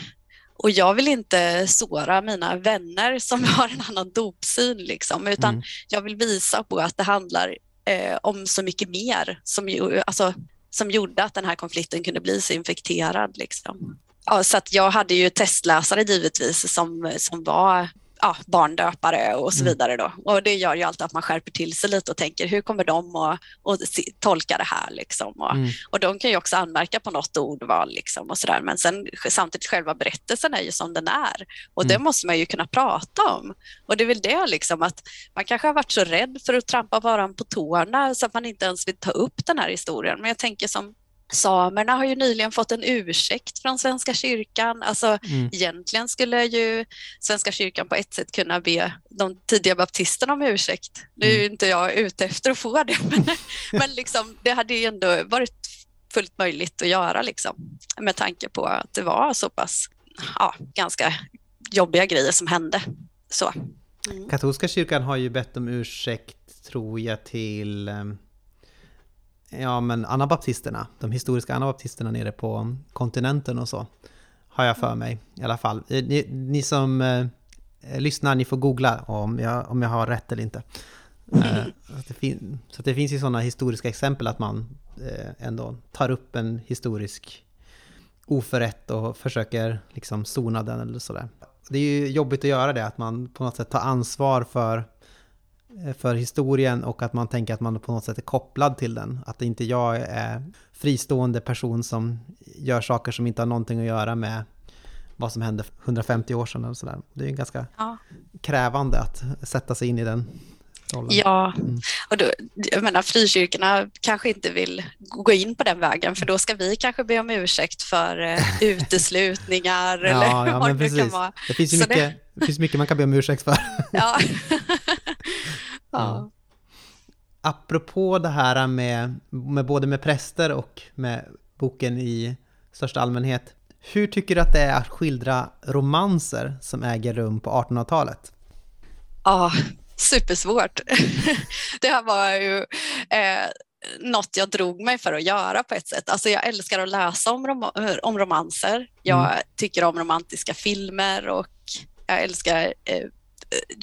och jag vill inte såra mina vänner som har en annan dopsyn, liksom, utan mm. jag vill visa på att det handlar eh, om så mycket mer som, ju, alltså, som gjorde att den här konflikten kunde bli så infekterad. Liksom. Ja, så att jag hade ju testläsare givetvis som, som var ja, barndöpare och så mm. vidare. Då. Och det gör ju alltid att man skärper till sig lite och tänker hur kommer de att, att tolka det här? Liksom? Och, mm. och de kan ju också anmärka på något ordval liksom och sådär. Men sen samtidigt själva berättelsen är ju som den är och mm. det måste man ju kunna prata om. Och det är väl det liksom att man kanske har varit så rädd för att trampa varann på tårna så att man inte ens vill ta upp den här historien. Men jag tänker som Samerna har ju nyligen fått en ursäkt från Svenska kyrkan. Alltså, mm. Egentligen skulle ju Svenska kyrkan på ett sätt kunna be de tidiga baptisterna om ursäkt. Nu är mm. inte jag ute efter att få det, men, men liksom, det hade ju ändå varit fullt möjligt att göra liksom, med tanke på att det var så pass ja, ganska jobbiga grejer som hände. Så. Mm. Katolska kyrkan har ju bett om ursäkt, tror jag, till um ja men anabaptisterna, de historiska anabaptisterna nere på kontinenten och så. Har jag för mig i alla fall. Eh, ni, ni som eh, lyssnar, ni får googla om jag, om jag har rätt eller inte. Eh, så, det så det finns ju sådana historiska exempel att man eh, ändå tar upp en historisk oförrätt och försöker liksom sona den eller sådär. Det är ju jobbigt att göra det, att man på något sätt tar ansvar för Eh, för historien och att man tänker att man på något sätt är kopplad till den. Att inte jag är fristående person som gör saker som inte har någonting att göra med vad som hände 150 år sedan eller sådär. Det är ganska ja. krävande att sätta sig in i den rollen. Ja, mm. och då, jag menar frikyrkorna kanske inte vill gå in på den vägen för då ska vi kanske be om ursäkt för uh, uteslutningar ja, eller ja, vad det kan vara. Det finns ju mycket, det... det finns mycket man kan be om ursäkt för. Ja. Ja. Apropå det här med, med både med präster och med boken i största allmänhet. Hur tycker du att det är att skildra romanser som äger rum på 1800-talet? Ja, supersvårt. det här var ju eh, något jag drog mig för att göra på ett sätt. Alltså jag älskar att läsa om, rom om romanser. Jag mm. tycker om romantiska filmer och jag älskar eh,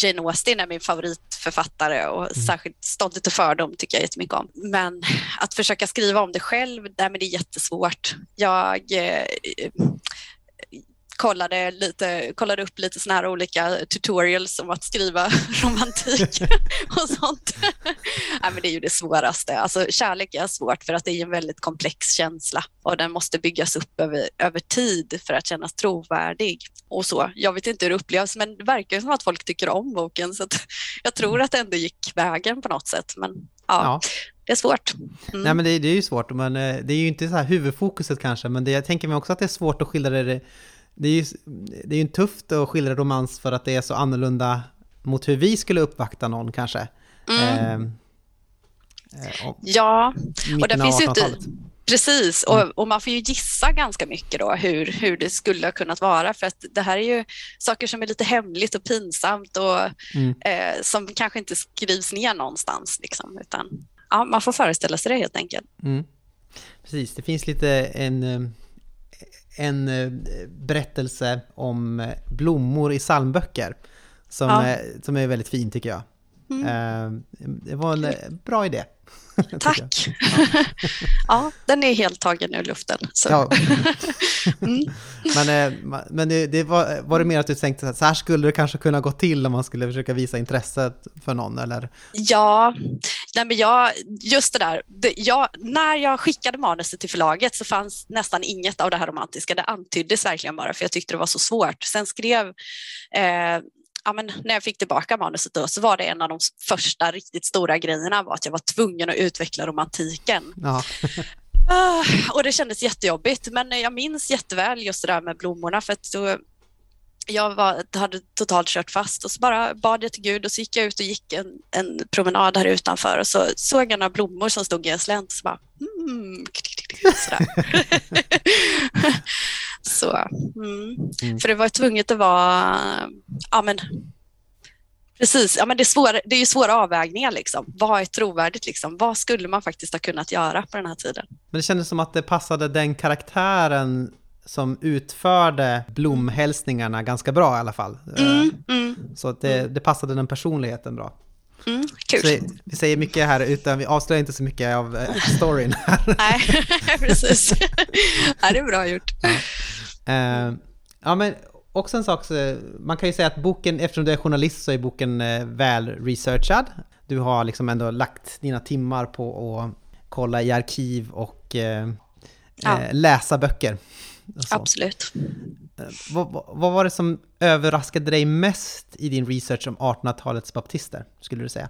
Jane Austen är min favoritförfattare och mm. särskilt Stolthet och fördom tycker jag jättemycket om. Men att försöka skriva om det själv, nej, men det är jättesvårt. Jag eh, kollade, lite, kollade upp lite såna här olika tutorials om att skriva romantik och sånt. Nej, men det är ju det svåraste. Alltså, kärlek är svårt för att det är en väldigt komplex känsla och den måste byggas upp över, över tid för att kännas trovärdig. Och så. Jag vet inte hur det upplevs men det verkar som att folk tycker om boken så jag tror att det ändå gick vägen på något sätt. Men ja, ja. det är svårt. Mm. Nej men det, det, är ju svårt, men eh, det är ju inte så här huvudfokuset kanske, men det, jag tänker mig också att det är svårt att skildra det det är ju det är ju tufft att skildra romans för att det är så annorlunda mot hur vi skulle uppvakta någon kanske. Mm. Eh, ja, och det finns ju inte... Precis, och, mm. och, man får ju gissa ganska mycket då hur, hur det skulle ha kunnat vara för att det här är ju saker som är lite hemligt och pinsamt och mm. eh, som kanske inte skrivs ner någonstans liksom, utan ja, man får föreställa sig det helt enkelt. Mm. Precis, det finns lite en eh, en eh, berättelse om eh, blommor i psalmböcker. Som, ja. är, som är väldigt fin tycker jag. Mm. Eh, det var en bra idé. Tack! Ja. den är helt tagen ur luften. Ja. mm. Men, men det, det, var, var det mer att du tänkte att så här skulle det kanske kunna gå till om man skulle försöka visa intresset för någon? Eller? Ja, nej men jag, just det där. Det, jag, när jag skickade manuset till förlaget så fanns nästan inget av det här romantiska. Det antyddes verkligen bara för jag tyckte det var så svårt. Sen skrev eh, ja, men när jag fick tillbaka manuset då, så var det en av de första riktigt stora grejerna var att jag var tvungen att utveckla romantiken. Ja. uh, och det kändes jättejobbigt, men jag minns jätteväl just det där med blommorna för att då, jag var, hade totalt kört fast och så bara bad jag till Gud och så gick jag ut och gick en, en promenad här utanför och så såg jag några blommor som stod i en slänt så bara mm, sådär. Så, mm. Mm. För det var tvunget att vara, ja men Precis, ja, men det, är svåra, det är ju svåra avvägningar. Liksom. Vad är trovärdigt? Liksom? Vad skulle man faktiskt ha kunnat göra på den här tiden? Men det kändes som att det passade den karaktären som utförde blomhälsningarna ganska bra i alla fall. Mm, mm, så att det, det passade den personligheten bra. Mm, kul. Så vi säger mycket här utan vi avslöjar inte så mycket av eh, storyn här. Nej, precis. ja, det är bra gjort. Ja. Uh, ja, men också en sak, man kan ju säga att boken, eftersom du är journalist så är boken uh, väl researchad. Du har liksom ändå lagt dina timmar på att kolla i arkiv och ja. läsa böcker. Absolut. Vad, vad, var det som överraskade dig mest i din research om 1800-talets baptister, skulle du säga?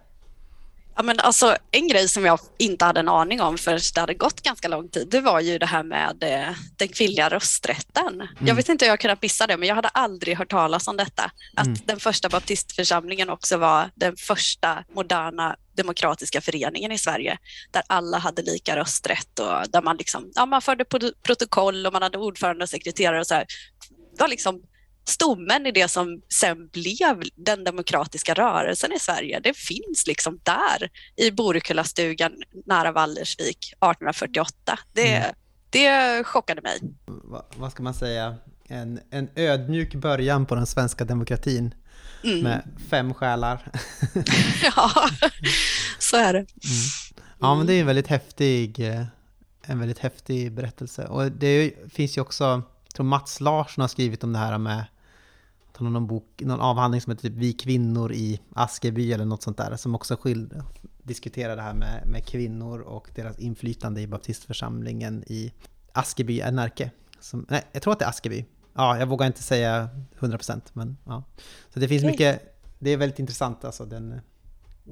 Ja, men alltså, en grej som jag inte hade en aning om för det hade gått ganska lång tid, det var ju det här med eh, den kvinnliga rösträtten. Mm. Jag vet inte hur jag kunnat missa det, men jag hade aldrig hört talas om detta. Att mm. den första baptistförsamlingen också var den första moderna demokratiska föreningen i Sverige, där alla hade lika rösträtt och där man, liksom, ja, man förde protokoll och man hade ordförande och sekreterare och så här. Var liksom stommen i det som sen blev den demokratiska rörelsen i Sverige. Det finns liksom där i Borekullastugan nära Vallersvik 1848. Det, mm. det chockade mig. Va, vad ska man säga? En, en ödmjuk början på den svenska demokratin mm. med fem själar. ja, så är det. Mm. Ja, men det är en väldigt häftig, eh, en väldigt häftig berättelse. Och det finns ju också, tror Mats Larsson har skrivit om det här med han har någon, bok, någon avhandling som heter typ Vi kvinnor i Askeby eller något sånt där, som också diskuterar det här med, med kvinnor och deras inflytande i baptistförsamlingen i Askeby, Närke. Som, nej, jag tror att det är Askeby. Ja, jag vågar inte säga 100% men ja. Så det finns mycket, det är väldigt intressant alltså den,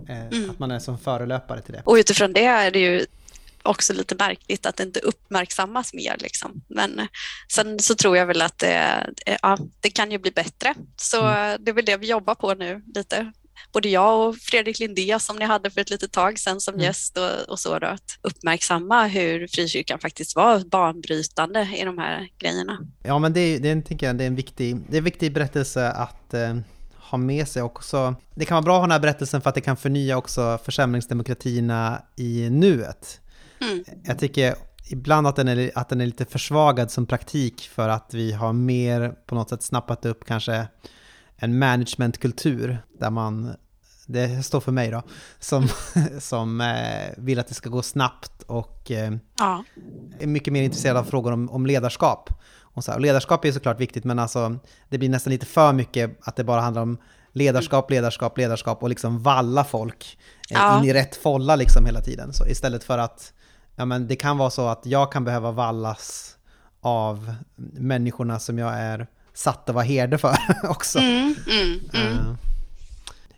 eh, mm. att man är som förelöpare till det. Och utifrån det är det ju också lite märkligt att det inte uppmärksammas mer. Liksom. Men eh, sen så tror jag väl att det, ja, det kan ju bli bättre. Så mm. det är väl det vi jobbar på nu lite. Både jag och Fredrik Lindé som ni hade för ett litet tag sedan som mm. gäst och, och, så då, att uppmärksamma hur frikyrkan faktiskt var banbrytande i de här grejerna. Ja men det, det tänker jag det är en viktig, det är en viktig berättelse att eh, ha med sig också. Det kan vara bra att ha den här berättelsen för att det kan förnya också församlingsdemokratierna i nuet. Mm. Jag tycker ibland att den, är, att den är lite försvagad som praktik för att vi har mer på något sätt snappat upp kanske en managementkultur där man, det står för mig då, som, som eh, vill att det ska gå snabbt och eh, Ja. är mycket mer intresserad av frågor om, om ledarskap. Och, så här, och ledarskap är såklart viktigt, men alltså, det blir nästan lite för mycket att det bara handlar om ledarskap, ledarskap, ledarskap och liksom valla folk eh, Ja. in i rätt folla liksom hela tiden. Så istället för att, ja men det kan vara så att jag kan behöva vallas av människorna som jag är satt att vara herde för också. Mm, mm, mm. Eh,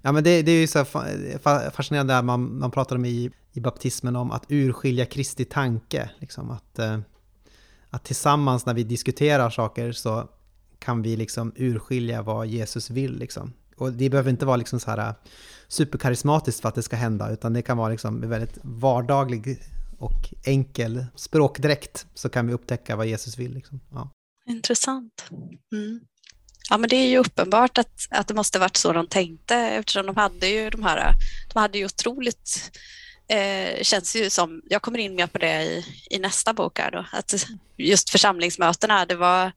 Ja men det, det är ju så fa- fa- fascinerande där man, man pratar om i, i baptismen om att urskilja Kristi tanke. Liksom att, eh, att tillsammans när vi diskuterar saker så kan vi liksom urskilja vad Jesus vill. Liksom. Och det behöver inte vara liksom så här eh, superkarismatiskt för att det ska hända, utan det kan vara liksom väldigt vardaglig och enkel språkdräkt så kan vi upptäcka vad Jesus vill. Liksom. Ja. Intressant. Mm. Ja, men det är ju uppenbart att, att det måste varit så de tänkte eftersom de hade ju de här, de hade ju otroligt, eh, känns ju som, jag kommer in mer på det i, i nästa bok här då, att just församlingsmötena, det var,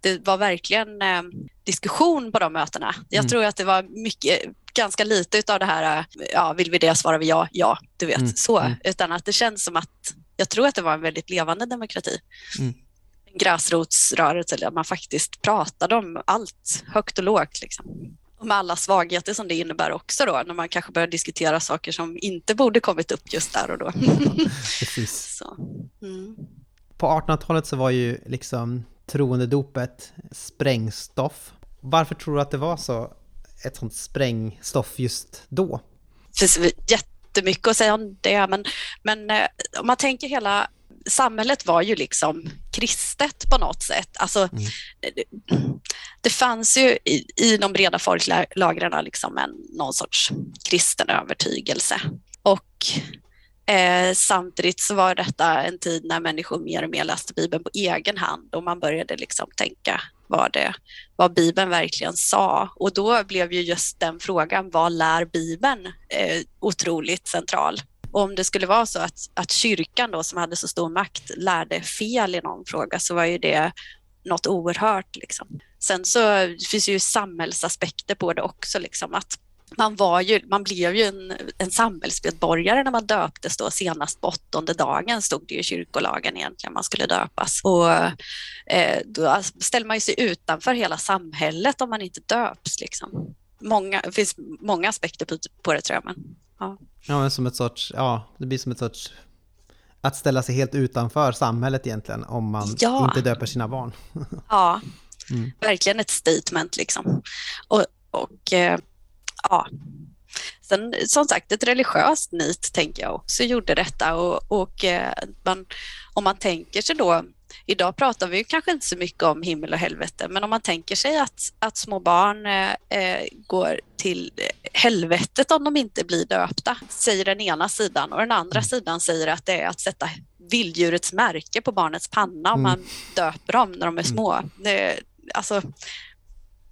det var verkligen eh, diskussion på de mötena. Jag Mm. tror att det var mycket, ganska lite utav det här, eh, ja, vill vi det svarar vi ja, ja, du vet, Mm, så, mm. utan att det känns som att, jag tror att det var en väldigt levande demokrati en gräsrotsrörelse där man faktiskt pratade om allt, högt och lågt. Liksom. Och med alla svagheter som det innebär också då, när man kanske börjar diskutera saker som inte borde kommit upp just där och då. Precis. Så. Mm. På 1800-talet så var ju liksom troendedopet sprängstoff. Varför tror du att det var så ett sånt sprängstoff just då? Det finns jättemycket att säga om det, men, men eh, om man tänker hela samhället var ju liksom kristet på något sätt. Alltså, Mm. det, det fanns ju i, i de breda folklagren liksom en, någon sorts kristen övertygelse. Och eh, samtidigt så var detta en tid när människor mer och mer läste Bibeln på egen hand och man började liksom tänka vad, det, vad Bibeln verkligen sa. Och då blev ju just den frågan, vad lär Bibeln, eh, otroligt central. Och om det skulle vara så att, att kyrkan då som hade så stor makt lärde fel i någon fråga så var ju det något oerhört. Liksom. Sen så finns ju samhällsaspekter på det också, liksom, att man, var ju, man blev ju en, en samhällsmedborgare när man döptes då, senast på åttonde dagen stod det ju i kyrkolagen egentligen man skulle döpas. Och eh, då ställer man ju sig utanför hela samhället om man inte döps. Liksom. Många, det finns många aspekter på, på det tror jag. Men, ja. Ja, men som ett sorts, ja, det blir som ett sorts att ställa sig helt utanför samhället egentligen om man Ja. inte döper sina barn. Ja, Mm. verkligen ett statement liksom. Och, och eh, ja, sen som sagt ett religiöst nit tänker jag också gjorde detta och, och eh, man, om man tänker sig då Idag pratar vi kanske inte så mycket om himmel och helvete, men om man tänker sig att, att små barn eh, eh, går till helvetet om de inte blir döpta, säger den ena sidan och den andra sidan säger att det är att sätta vilddjurets märke på barnets panna om Mm. man döper dem när de är små. Det, alltså,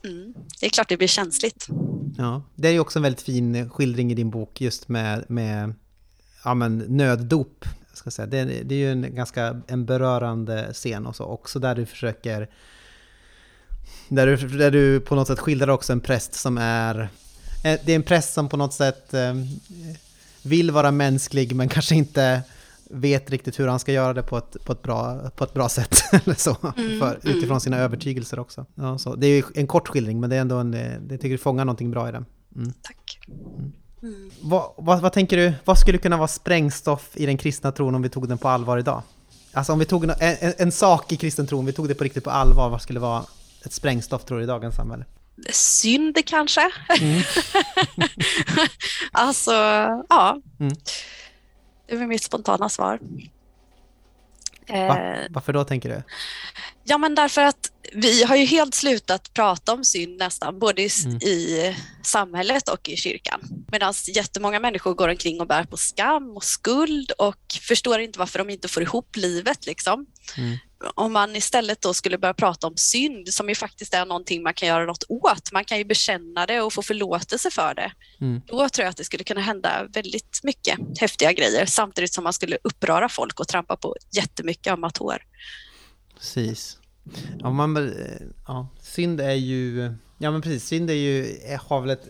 mm, det är klart det blir känsligt. Ja, det är ju också en väldigt fin skildring i din bok just med, med ja, men nöddop. Ska säga. Det, är, det är ju en ganska en berörande scen och så, också där du försöker där du, där du på något sätt skildrar också en präst som är eh, det är en präst som på något sätt eh, vill vara mänsklig men kanske inte vet riktigt hur han ska göra det på ett, på ett, bra, på ett bra sätt. Eller så, Mm, för, utifrån sina övertygelser också. Ja, så. Det är ju en kort skildring men det är ändå en, det tycker jag fångar någonting bra i den. Mm. Tack. Mm. Vad, vad, vad tänker du, vad skulle kunna vara sprängstoff i den kristna tron om vi tog den på allvar idag? Alltså om vi tog en, en, en sak i kristen tro, om vi tog det på riktigt på allvar, vad skulle vara ett sprängstoff tror du i dagens samhälle? Synd kanske? Mm. alltså, ja. Det är mitt spontana svar. Va? Eh, Varför då tänker du? Ja, men därför att vi har ju helt slutat prata om synd nästan, både Mm. i samhället och i kyrkan. Medan jättemånga människor går omkring och bär på skam och skuld och förstår inte varför de inte får ihop livet. Liksom. Mm. Om man istället då skulle börja prata om synd, som ju faktiskt är någonting man kan göra något åt. Man kan ju bekänna det och få förlåtelse för det. Mm. Då tror jag att det skulle kunna hända väldigt mycket häftiga grejer, samtidigt som man skulle uppröra folk och trampa på jättemycket ömma tår. Precis. Ja, man, eh, ja, synd är ju Ja men precis, synd är ju, har väl ett,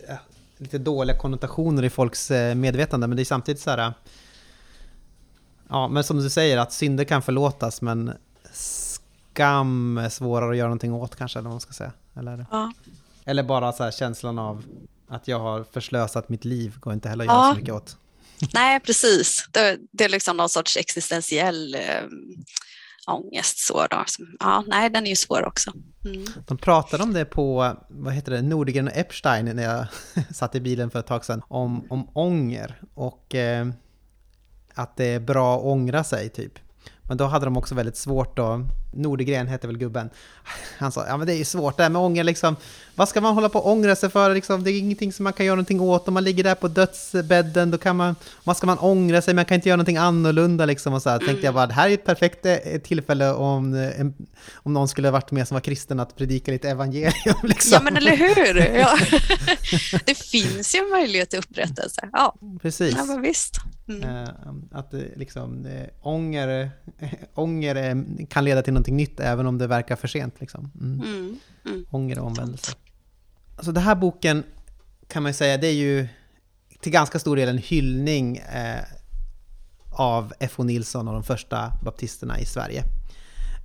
lite dåliga konnotationer i folks medvetande men det är samtidigt så här... Ja men som du säger att synder kan förlåtas men skam är svårare att göra någonting åt kanske, eller vad man ska säga. Eller, Ja. eller bara så här känslan av att jag har förslösat mitt liv går inte heller att göra Ja. så mycket åt. Nej, precis. Det, det är liksom någon sorts existentiell eh, ångest. Så då. Ja, nej, den är ju svår också. Mm. De pratade om det på, vad heter det, Nordgren och Epstein när jag satt i bilen för ett tag sedan, om, om ånger och eh, att det är bra att ångra sig typ. Men då hade de också väldigt svårt då, Nordegren hette väl gubben, han sa ja men det är ju svårt det här med ånger liksom, vad ska man hålla på och ångra sig för liksom, det är ingenting som man kan göra någonting åt, om man ligger där på dödsbädden då kan man, vad ska man ångra sig, man kan inte göra någonting annorlunda liksom och så här, tänkte jag bara det här är ett perfekt eh, tillfälle om, eh, en, om någon skulle ha varit med som var kristen att predika lite evangelium liksom. Ja, men eller hur? Ja. Det finns ju en möjlighet till upprättelse. Ja, Precis. ja men visst. Mm. Eh, Att liksom, ånger, ånger kan leda till någonting nytt även om det verkar för sent. Liksom. Mm. Mm. Mm. Ånger och omvändelse. Alltså den här boken kan man ju säga, det är ju till ganska stor del en hyllning eh, av F.O. Nilsson och de första baptisterna i Sverige.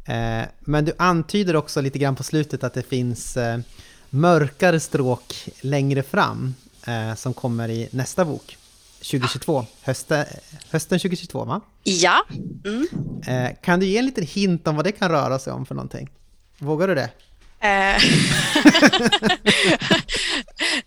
Eh, men du antyder också lite grann på slutet att det finns eh, mörkare stråk längre fram eh, som kommer i nästa bok, 2022, hösten, hösten 2022 va? Ja. Mm. Kan du ge en liten hint om vad det kan röra sig om för någonting? Vågar du det? ハハハハ!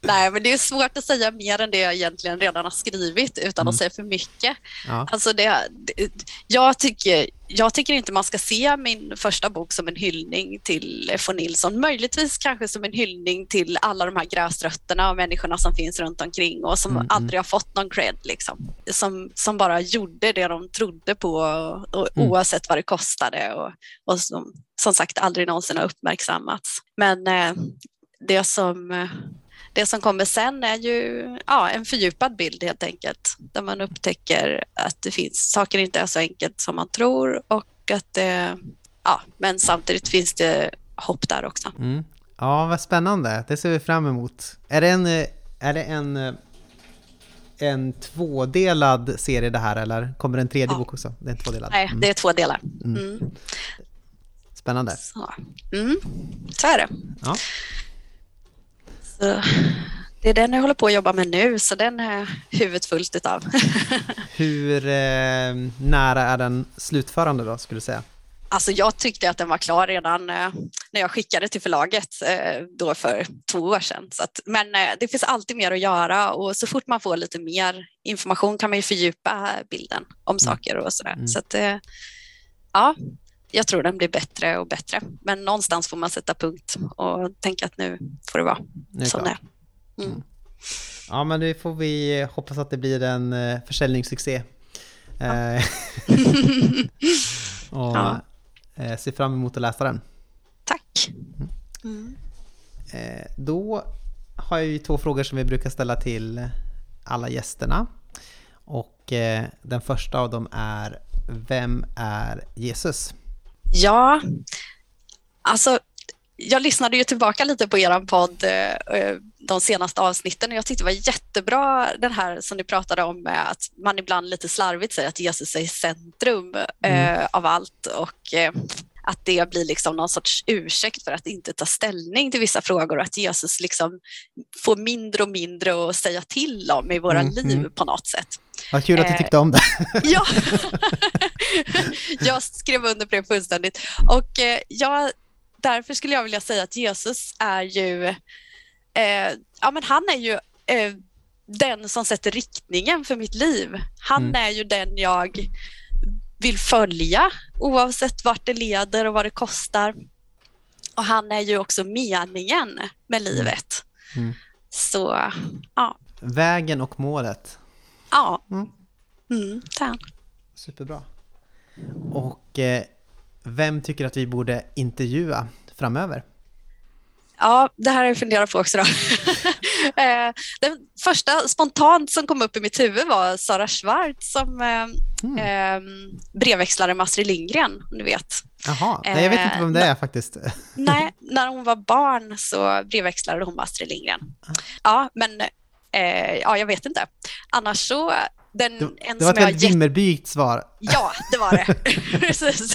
Nej, men det är svårt att säga mer än det jag egentligen redan har skrivit utan Mm. att säga för mycket. Ja. Alltså det, det, jag, tycker, jag tycker inte man ska se min första bok som en hyllning till von Nilsson. Möjligtvis kanske som en hyllning till alla de här gräsrötterna och människorna som finns runt omkring och som Mm, aldrig har fått någon cred. Liksom. Som, som bara gjorde det de trodde på och, Mm. oavsett vad det kostade och, och som, som sagt aldrig någonsin har uppmärksammats. Men eh, det som eh, det som kommer sen är ju ja, en fördjupad bild helt enkelt. Där man upptäcker att det finns saker inte är så enkelt som man tror och att det, ja, men samtidigt finns det hopp där också. Mm. Ja, vad spännande. Det ser vi fram emot. Är det en, är det en, en tvådelad serie det här eller kommer det en tredje Ja. bok också? Det är en tvådelad. Nej, Mm. det är två delar. Mm. Spännande. Så. Mm. så är det. Ja. Så det är den jag håller på att jobba med nu, så den är huvudet fullt utav. Hur eh, nära är den slutförande då, skulle du säga? Alltså jag tyckte att den var klar redan eh, när jag skickade till förlaget eh, då för två år sedan. Så att, men eh, det finns alltid mer att göra och så fort man får lite mer information kan man ju fördjupa bilden om saker och sådär. Mm. Så att, ja, jag tror den blir bättre och bättre. Men någonstans får man sätta punkt och tänka att nu får det vara Nu som det är. Mm. Ja, men det får vi hoppas att det blir en eh, försäljningssuccé. Eh, och Ja. eh, ser fram emot att läsa den. Tack. Mm. Eh, då har jag ju två frågor som vi brukar ställa till alla gästerna. Och eh, den första av dem är Vem är Jesus? Ja, alltså jag lyssnade ju tillbaka lite på er podd eh, eh, de senaste avsnitten och jag tyckte det var jättebra den här som ni pratade om med att man ibland lite slarvigt säger att Jesus är i centrum eh, av allt och att det blir liksom någon sorts ursäkt för att inte ta ställning till vissa frågor och att Jesus liksom får mindre och mindre att säga till om i våra Mm, liv mm. på något sätt. Vad kul att du tyckte om det. Ja, jag skrev under på det fullständigt. Och eh, jag, därför skulle jag vilja säga att Jesus är ju, eh, ja men han är ju eh, den som sätter riktningen för mitt liv. Han Mm. är ju den jag vill följa oavsett vart det leder och vad det kostar. Och han är ju också meningen med livet. Mm. Så ja, Vägen och målet. ja. Mm. Mm. Superbra. Och eh, vem tycker att vi borde intervjua framöver? Ja, det här har jag funderat på också. Eh, den första spontant som kom upp i mitt huvud var Sara Schwartz som Mm. eh, brevväxlare med Astrid Lindgren, om du vet. Jaha, nej, jag vet inte vem det är faktiskt. Nej, när hon var barn så brevväxlade hon med Astrid Lindgren. Ja, men eh, ja, jag vet inte. Annars så, den, Det, en det var ett väldigt Vimmerbygt svar. Ja, det var det. Precis.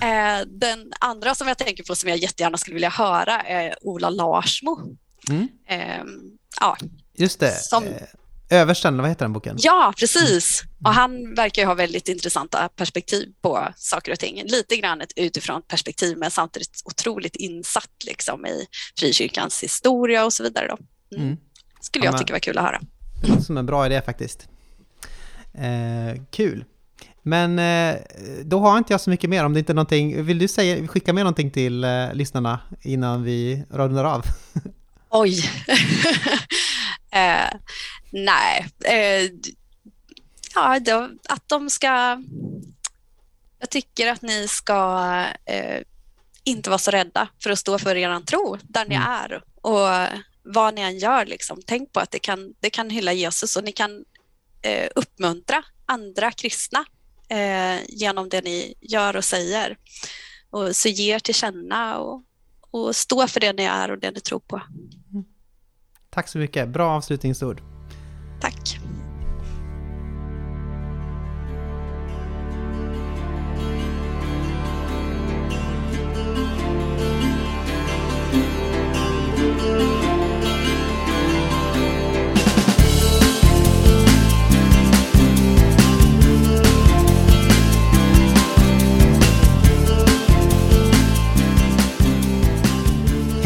Eh, Den andra som jag tänker på som jag jättegärna skulle vilja höra är Ola Larsmo. Mm. Ehm, Ja, Just det. Som- Eh, Översten, vad heter den boken? ja, precis. Och han verkar ha väldigt intressanta perspektiv på saker och ting. Lite grann ett utifrån perspektiv men samtidigt otroligt insatt liksom, i frikyrkans historia och så vidare. Då. Mm. Mm. Skulle Ja, jag tycka var kul att höra. Som en bra idé faktiskt. Eh, kul. Men eh, då har inte jag så mycket mer om det inte är någonting. Vill du säga, skicka med någonting till eh, lyssnarna innan vi rundar av? Oj. eh, nej. Eh, ja, då, att de ska... Jag tycker att ni ska eh, inte vara så rädda för att stå för er tro där ni Mm. är. Och vad ni än gör, liksom, tänk på att det kan, det kan hylla Jesus och ni kan eh, uppmuntra andra kristna eh, genom det ni gör och säger. Och så ge er till känna och, och stå för det ni är och det ni tror på. Tack så mycket. Bra avslutningsord. Tack.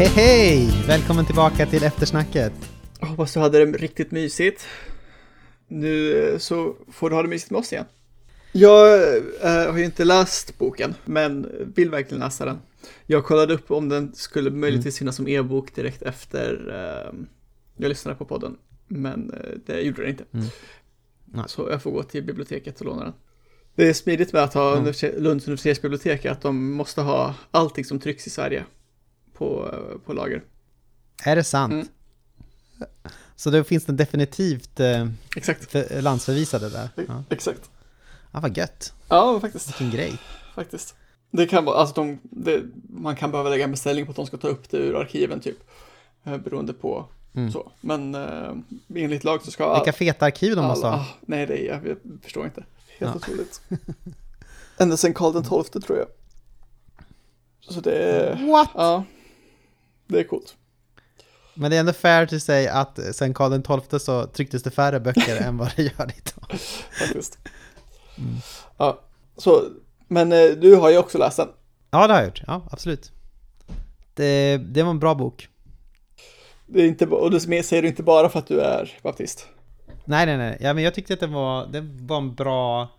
Hej hej! Välkommen tillbaka till eftersnacket. Jag hoppas du hade det riktigt mysigt. Nu eh, så får du ha det mysigt med oss igen. Jag eh, har ju inte läst boken, men vill verkligen läsa den. Jag kollade upp om den skulle möjligtvis finnas som e-bok direkt efter eh, jag lyssnade på podden. Men eh, det gjorde den inte. Mm. Så jag får gå till biblioteket och låna den. Det är smidigt med att ha Mm. Lunds universitetsbibliotek att de måste ha allting som trycks i Sverige på, eh, på lager. Är det sant? Mm. Så då finns den definitivt eh, Exakt. för, landsförvisade där? Ja. Exakt. ja, vad gött. Ja, faktiskt. Vilken grej. faktiskt. Det kan vara, alltså de, det, man kan behöva lägga en beställning på att de ska ta upp det ur arkiven typ. Eh, Beroende på Mm. så. Men eh, enligt lag så ska Vilka feta arkiv de måste alla- ha. ah, Nej, det är, jag, jag förstår inte. Helt Ja. otroligt. Ända sedan Karl XII tror jag. Så det är, What? ja, det är coolt. Men det är ändå fair till säga att sen Karl XII så trycktes det färre böcker än vad det gör idag. Faktiskt. Mm. Ja, så, men eh, du har ju också läst den. Ja, det har jag gjort. Ja, absolut. Det, det var en bra bok. Det är inte, och du säger det inte bara för att du är baptist. Nej, nej, nej. Ja, men jag tyckte att det var, det var en bra...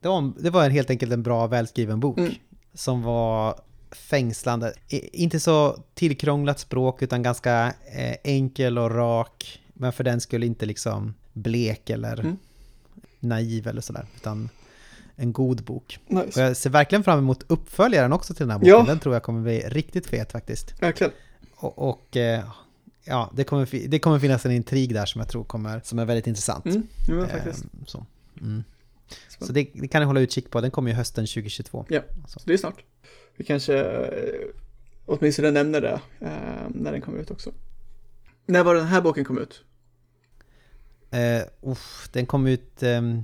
Det var, en, det var helt enkelt en bra välskriven bok. Mm. Som var fängslande. Inte så tillkrånglat språk utan ganska eh, enkel och rak. Men för den skulle inte liksom blek eller Mm. naiv eller sådär. Utan en god bok. Och Nice. jag ser verkligen fram emot uppföljaren också till den här boken. Ja. Den tror jag kommer bli riktigt fet faktiskt. Verkligen. Och, och eh, ja, det kommer, det kommer finnas en intrig där som jag tror kommer, som är väldigt intressant. Mm, ja, men faktiskt. Ehm, så. Mm. så det, det kan ni hålla utkik på, den kommer ju hösten 2022. Ja, så det är snart. Vi kanske eh, åtminstone nämner det eh, när den kommer ut också. När var den här boken kom ut? Uff, den kom ut, ehm,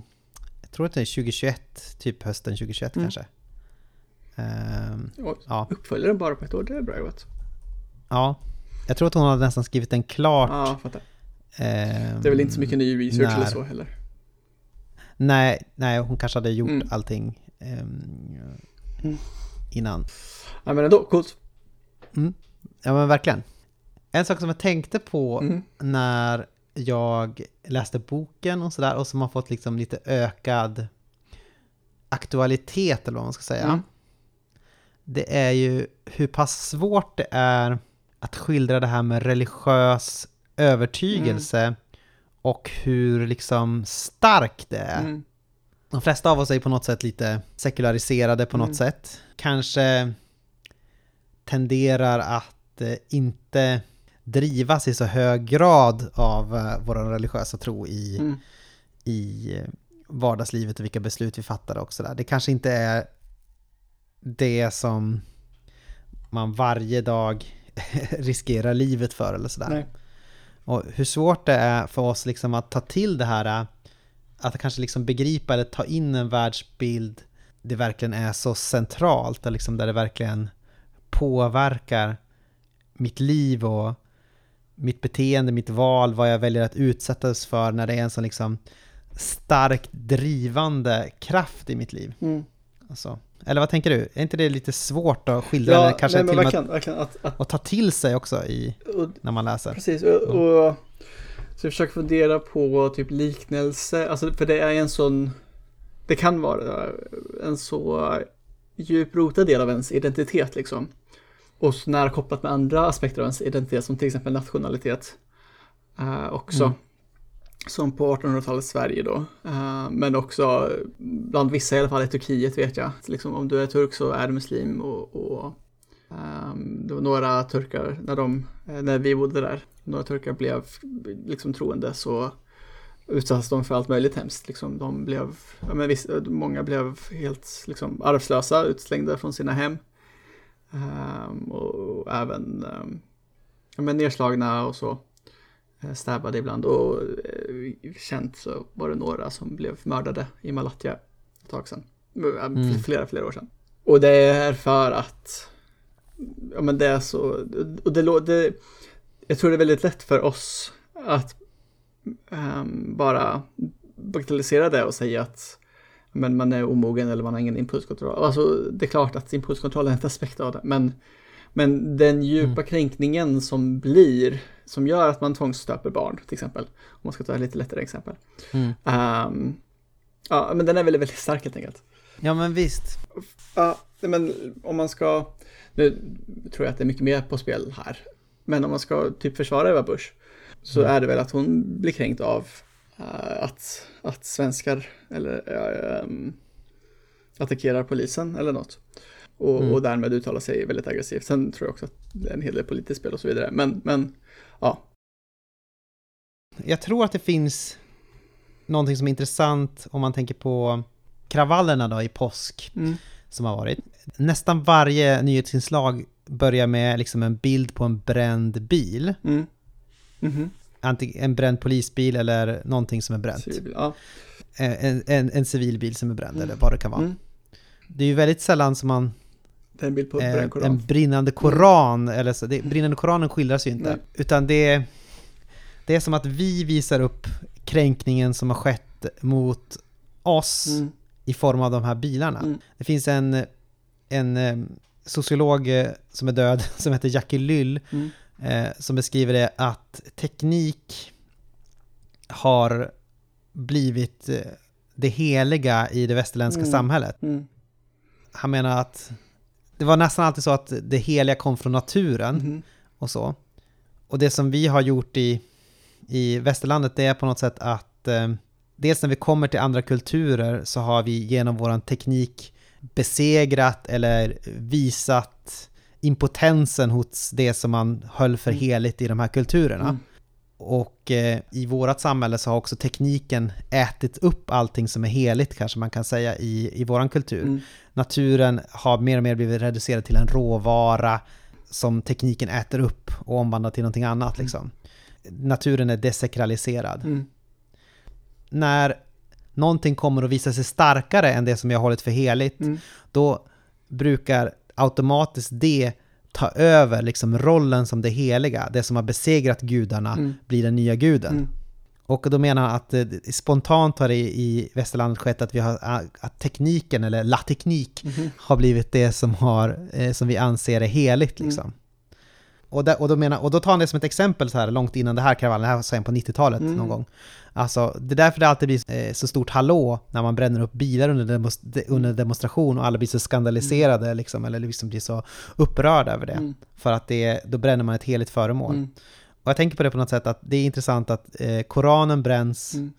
jag tror att det är 2021, typ hösten 2021 Mm. kanske. Ehm, Oj, ja, Uppföljer den bara på ett år, det är bra jobbat. ja, jag tror att hon hade nästan skrivit den klart. Ja, fattar. ehm, Det är väl inte så mycket ny research när- eller så heller. Nej, nej, hon kanske hade gjort Mm. allting ehm, Mm. Innan. Ja, men ändå, coolt. Ja men verkligen. En sak som jag tänkte på Mm. när jag läste boken och sådär och som har fått liksom lite ökad aktualitet eller vad man ska säga. Mm. Det är ju hur pass svårt det är att skildra det här med religiös övertygelse och hur liksom stark det är. Mm. De flesta av oss är på något sätt lite sekulariserade på något Mm. sätt. Kanske tenderar att eh, inte drivas i så hög grad av uh, vår religiösa tro i, Mm. i eh, vardagslivet och vilka beslut vi fattar och sådär. Det kanske inte är det som man varje dag riskerar livet för eller sådär. Nej. Och hur svårt det är för oss liksom att ta till det här, att kanske liksom begripa eller ta in en världsbild det verkligen är så centralt, och liksom där det verkligen påverkar mitt liv och mitt beteende, mitt val, vad jag väljer att utsättas för när det är en sån liksom starkt drivande kraft i mitt liv. Mm. Alltså, eller vad tänker du? Är inte det lite svårt att skildra? Ja, Kanske nej, till verkligen, verkligen att, att, att ta till sig också i, när man läser. precis, och, och så jag försöker fundera på typ liknelse, alltså för det är en sån, det kan vara en så djup rotad del av ens identitet liksom. Och så nära kopplat med andra aspekter av ens identitet som till exempel nationalitet eh, också. Mm. Som på 1800-talets Sverige då. Eh, men också bland vissa i alla fall i Turkiet vet jag. Liksom, om du är turk så är du muslim och, och ehm, det var några turkar när, de, när vi bodde där. Några turkar blev liksom troende så utsattes de för allt möjligt hemskt. Liksom, de blev, ja, men viss, många blev helt liksom, arvslösa, utslängda från sina hem. Ehm, och, och även um, ja, men nedslagna och så. Eh, Stabbade ibland och eh, känt så var det några som blev mördade i Malatya ett tag sedan. Mm. Flera, flera år sedan. Och det är för att ja men det är så, och det, det jag tror det är väldigt lätt för oss att ehm, bara bagatellisera det och säga att men man är omogen eller man har ingen impulskontroll. Alltså det är klart att impulskontroll är en aspekt av det, men, men den djupa Mm. kränkningen som blir, som gör att man tvångsstöper barn till exempel, om man ska ta ett lite lättare exempel. Mm. Ehm, ja, men den är väldigt, väldigt stark helt enkelt. Ja men visst. Ja, men om man ska, nu tror jag att det är mycket mer på spel här, men om man ska typ försvara Eva Busch så Mm. är det väl att hon blir kränkt av eh, att, att svenskar eller eh, um, attackerar polisen eller något. Och, Mm. och därmed uttalar sig väldigt aggressivt. Sen tror jag också att det är en hel del politiskt spel och så vidare. Men, men ja, Jag tror att det finns någonting som är intressant om man tänker på kravallerna då i påsk mm, som har varit. Nästan varje nyhetsinslag börjar med liksom en bild på en bränd bil. mm, mhm, Antingen en bränd polisbil eller någonting som är bränt. civil, ja, Eh, En, en, en civil bil som är bränd Mm. eller vad det kan vara. mm. Det är ju väldigt sällan som man Det är en bild på eh, koran. en brinnande koran, eller så, det, brinnande koranen skildras ju inte. Nej. Utan det, det är som att vi visar upp kränkningen som har skett mot oss Mm, i form av de här bilarna. Mm. Det finns en, en eh, sociolog eh, som är död som heter Jackie Lyll mm, eh, som beskriver det att teknik har blivit det heliga i det västerländska Mm. samhället. mm, Han menar att det var nästan alltid så att det heliga kom från naturen mhm, och så. Och det som vi har gjort i, i västerlandet det är på något sätt att eh, dels när vi kommer till andra kulturer så har vi genom våran teknik besegrat eller visat impotensen hos det som man höll för Mm. heligt i de här kulturerna. Mm. Och eh, i vårat samhälle så har också tekniken ätit upp allting som är heligt kanske man kan säga i, i våran kultur. mm, Naturen har mer och mer blivit reducerad till en råvara som tekniken äter upp och omvandlar till någonting annat liksom. Naturen är desakraliserad. mm, När någonting kommer att visa sig starkare än det som jag har hållit för heligt, mm. då brukar automatiskt det ta över liksom rollen som det heliga. Det som har besegrat gudarna Mm. blir den nya guden. Mm. Och då menar han att eh, spontant har det i västerlandet skett att, vi har, att tekniken, eller la teknik, Mhm. har blivit det som, har, eh, som vi anser är heligt. Mm. Liksom. Och, där, och, då menar, och då tar han det som ett exempel så här långt innan det här kravallen, det här var sen på 90-talet Mm. någon gång. Alltså, det är därför det alltid blir eh, så stort hallå när man bränner upp bilar under, demos, de, under demonstration och alla blir så skandaliserade liksom, eller liksom blir så upprörda över det. Mm. För att det, då bränner man ett heligt föremål. Mm. Och jag tänker på det på något sätt att det är intressant att eh, Koranen bränns. Mm.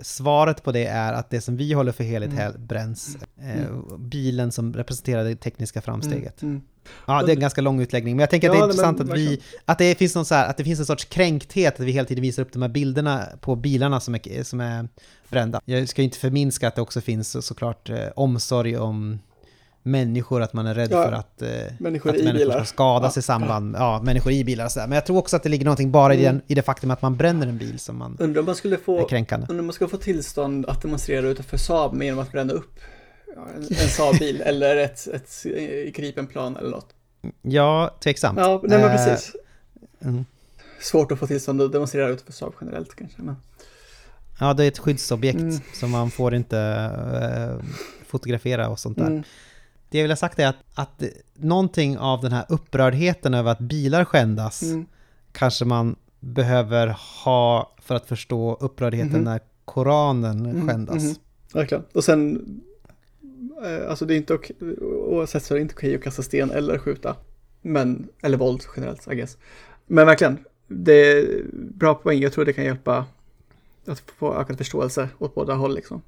Svaret på det är att det som vi håller för heligt Mm. bränns. Eh, bilen som representerar det tekniska framsteget. Mm. Ja, det är en ganska lång utläggning, men jag tänker att Ja, det är men intressant att vi, att det finns någon så här, att det finns en sorts kränkthet, att vi hela tiden visar upp de här bilderna på bilarna som är, som är brända. Jag ska ju inte förminska att det också finns så- såklart eh, omsorg om människor, att man är rädd Ja, för att, eh, människor att i människor bilar. ska skadas Ja. i samband, ja, människor i bilar och sådär. Men jag tror också att det ligger någonting bara i, Mm. den, i det faktum att man bränner en bil som man Undrar om man skulle är få, kränkande. undrar om man ska få tillstånd att demonstrera utanför Saab genom att bränna upp ja, en, en Saab-bil eller ett, ett, ett Gripenplan eller något. Ja, tveksamt. Ja, nej men Eh, precis. mm. Svårt att få tillstånd att demonstrera utanför Saab generellt kanske. Men. Ja, det är ett skyddsobjekt, Mm. så man får inte eh, fotografera och sånt där. Mm. Det jag vill ha sagt är att, att någonting av den här upprördheten över att bilar skändas Mm. kanske man behöver ha för att förstå upprördheten Mhm. när Koranen Mhm, skändas. Verkligen. Och sen, eh, alltså det är inte okej, oavsett så är det inte okej att kasta sten eller skjuta. Men, eller våld generellt, I guess. Men verkligen, det är bra poäng. Jag tror det kan hjälpa att få ökad förståelse åt båda håll liksom.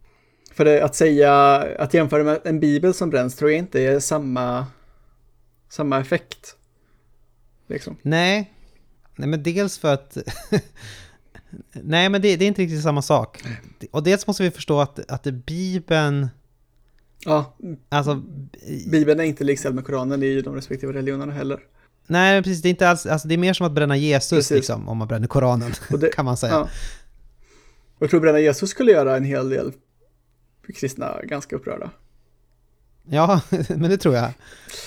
För det, att säga, att jämföra med en bibel som bränns tror jag inte är samma, samma effekt. Liksom. Nej. Nej, men dels för att... Nej, men det, det är inte riktigt samma sak. Och dels måste vi förstå att, att Bibeln... Ja, Alltså... bibeln är inte likställd med Koranen i de respektive religionerna heller. Nej, precis. Det är, inte alls, alltså, det är mer som att bränna Jesus, Precis. liksom, om man bränner Koranen, det- kan man säga. Ja. Jag tror bränna Jesus skulle göra en hel del kristna ganska upprörda. Ja, men det tror jag.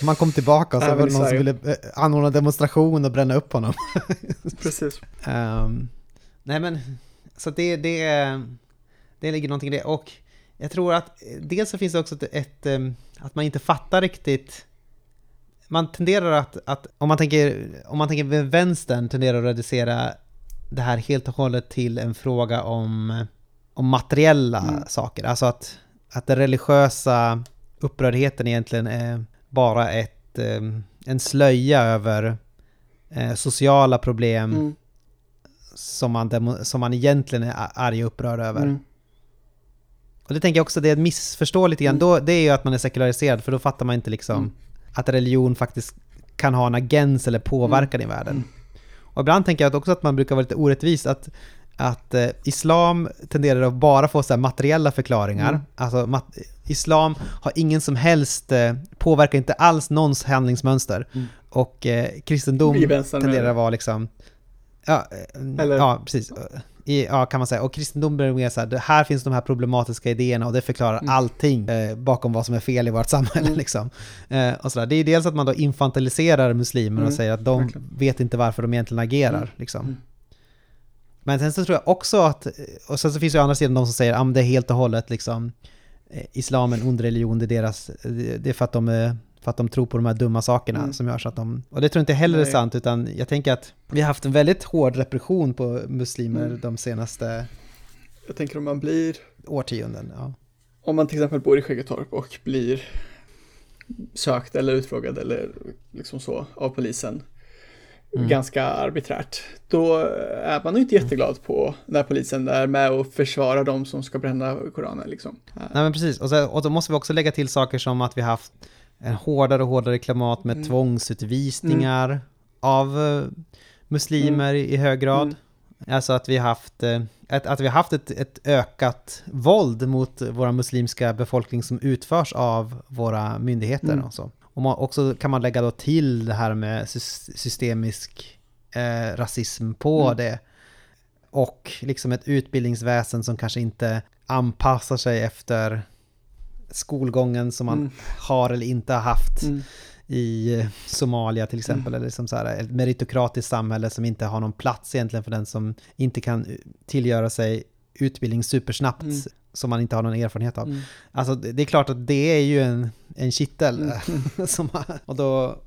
Man kom tillbaka och så var det någon som ville eh, anordna demonstration och bränna upp honom. Precis. Ehm, nej men, så det, det, det ligger någonting i det. Och jag tror att eh, dels så finns det också ett, ett ehm, att man inte fattar riktigt man tenderar att, att om, man tänker, om man tänker vänstern, tenderar att reducera det här helt och hållet till en fråga om, om materiella Mm. saker. Alltså att, att den religiösa upprördheten egentligen är bara ett, ehm, en slöja över eh, sociala problem Mm. som, man som man egentligen är arg och upprörd över. Mm. Och det tänker jag också, det är ett missförstå lite grann, Mm. då, det är ju att man är sekulariserad, för då fattar man inte liksom Mm. att religion faktiskt kan ha en agens eller påverkan i världen. Mm. Och ibland tänker jag också att man brukar vara lite orättvis, att, att eh, islam tenderar att bara få så materiella förklaringar. Mm. Alltså mat, islam har ingen som helst, eh, påverkar inte alls någons handlingsmönster. Mm. Och eh, kristendom tenderar att vara liksom, ja, eh, Eller- ja precis. I, ja, kan man säga. Och kristendom blir mer så här, det här finns de här problematiska idéerna och det förklarar Mm. allting eh, bakom vad som är fel i vårt samhälle. Mm. Liksom. Eh, och så där. Det är dels att man då infantiliserar muslimer och Mm, säger att de verkligen. vet inte varför de egentligen agerar. Mm. Liksom. Mm. Men sen så tror jag också att, och sen så finns ju å andra sidan de som säger att det är helt och hållet liksom, eh, islam en ond religion, det är, deras, det är för att de är för att de tror på de här dumma sakerna Mm. som gör så att de... Och det tror jag inte heller är Nej. sant, utan jag tänker att vi har haft en väldigt hård repression på muslimer Mm. de senaste Jag tänker om man blir, årtionden. Ja. om man till exempel bor i Skäggetorp och blir sökt eller utfrågad eller liksom så av polisen Mm. ganska arbiträrt. Då är man nog inte jätteglad på när polisen är med och försvarar de som ska bränna Koranen liksom. Nej men precis, och, så, och då måste vi också lägga till saker som att vi haft en hårdare och hårdare klimat med Mm. tvångsutvisningar av eh, muslimer i hög grad. Mm. Alltså att vi har haft, eh, att, att vi haft ett, ett ökat våld mot våra muslimska befolkning som utförs av våra myndigheter Mm. och så. Och man, också kan man lägga då till det här med sys- systemisk eh, rasism på Mm. det. Och liksom ett utbildningsväsen som kanske inte anpassar sig efter skolgången som man Mm. har eller inte har haft Mm. i eh, Somalia till exempel, eller som så här, ett meritokratiskt samhälle som inte har någon plats egentligen för den som inte kan tillgöra sig utbildning supersnabbt, Mm. som man inte har någon erfarenhet av. Mm. Alltså det är klart att det är ju en, en kittel. Mm. som, och, då,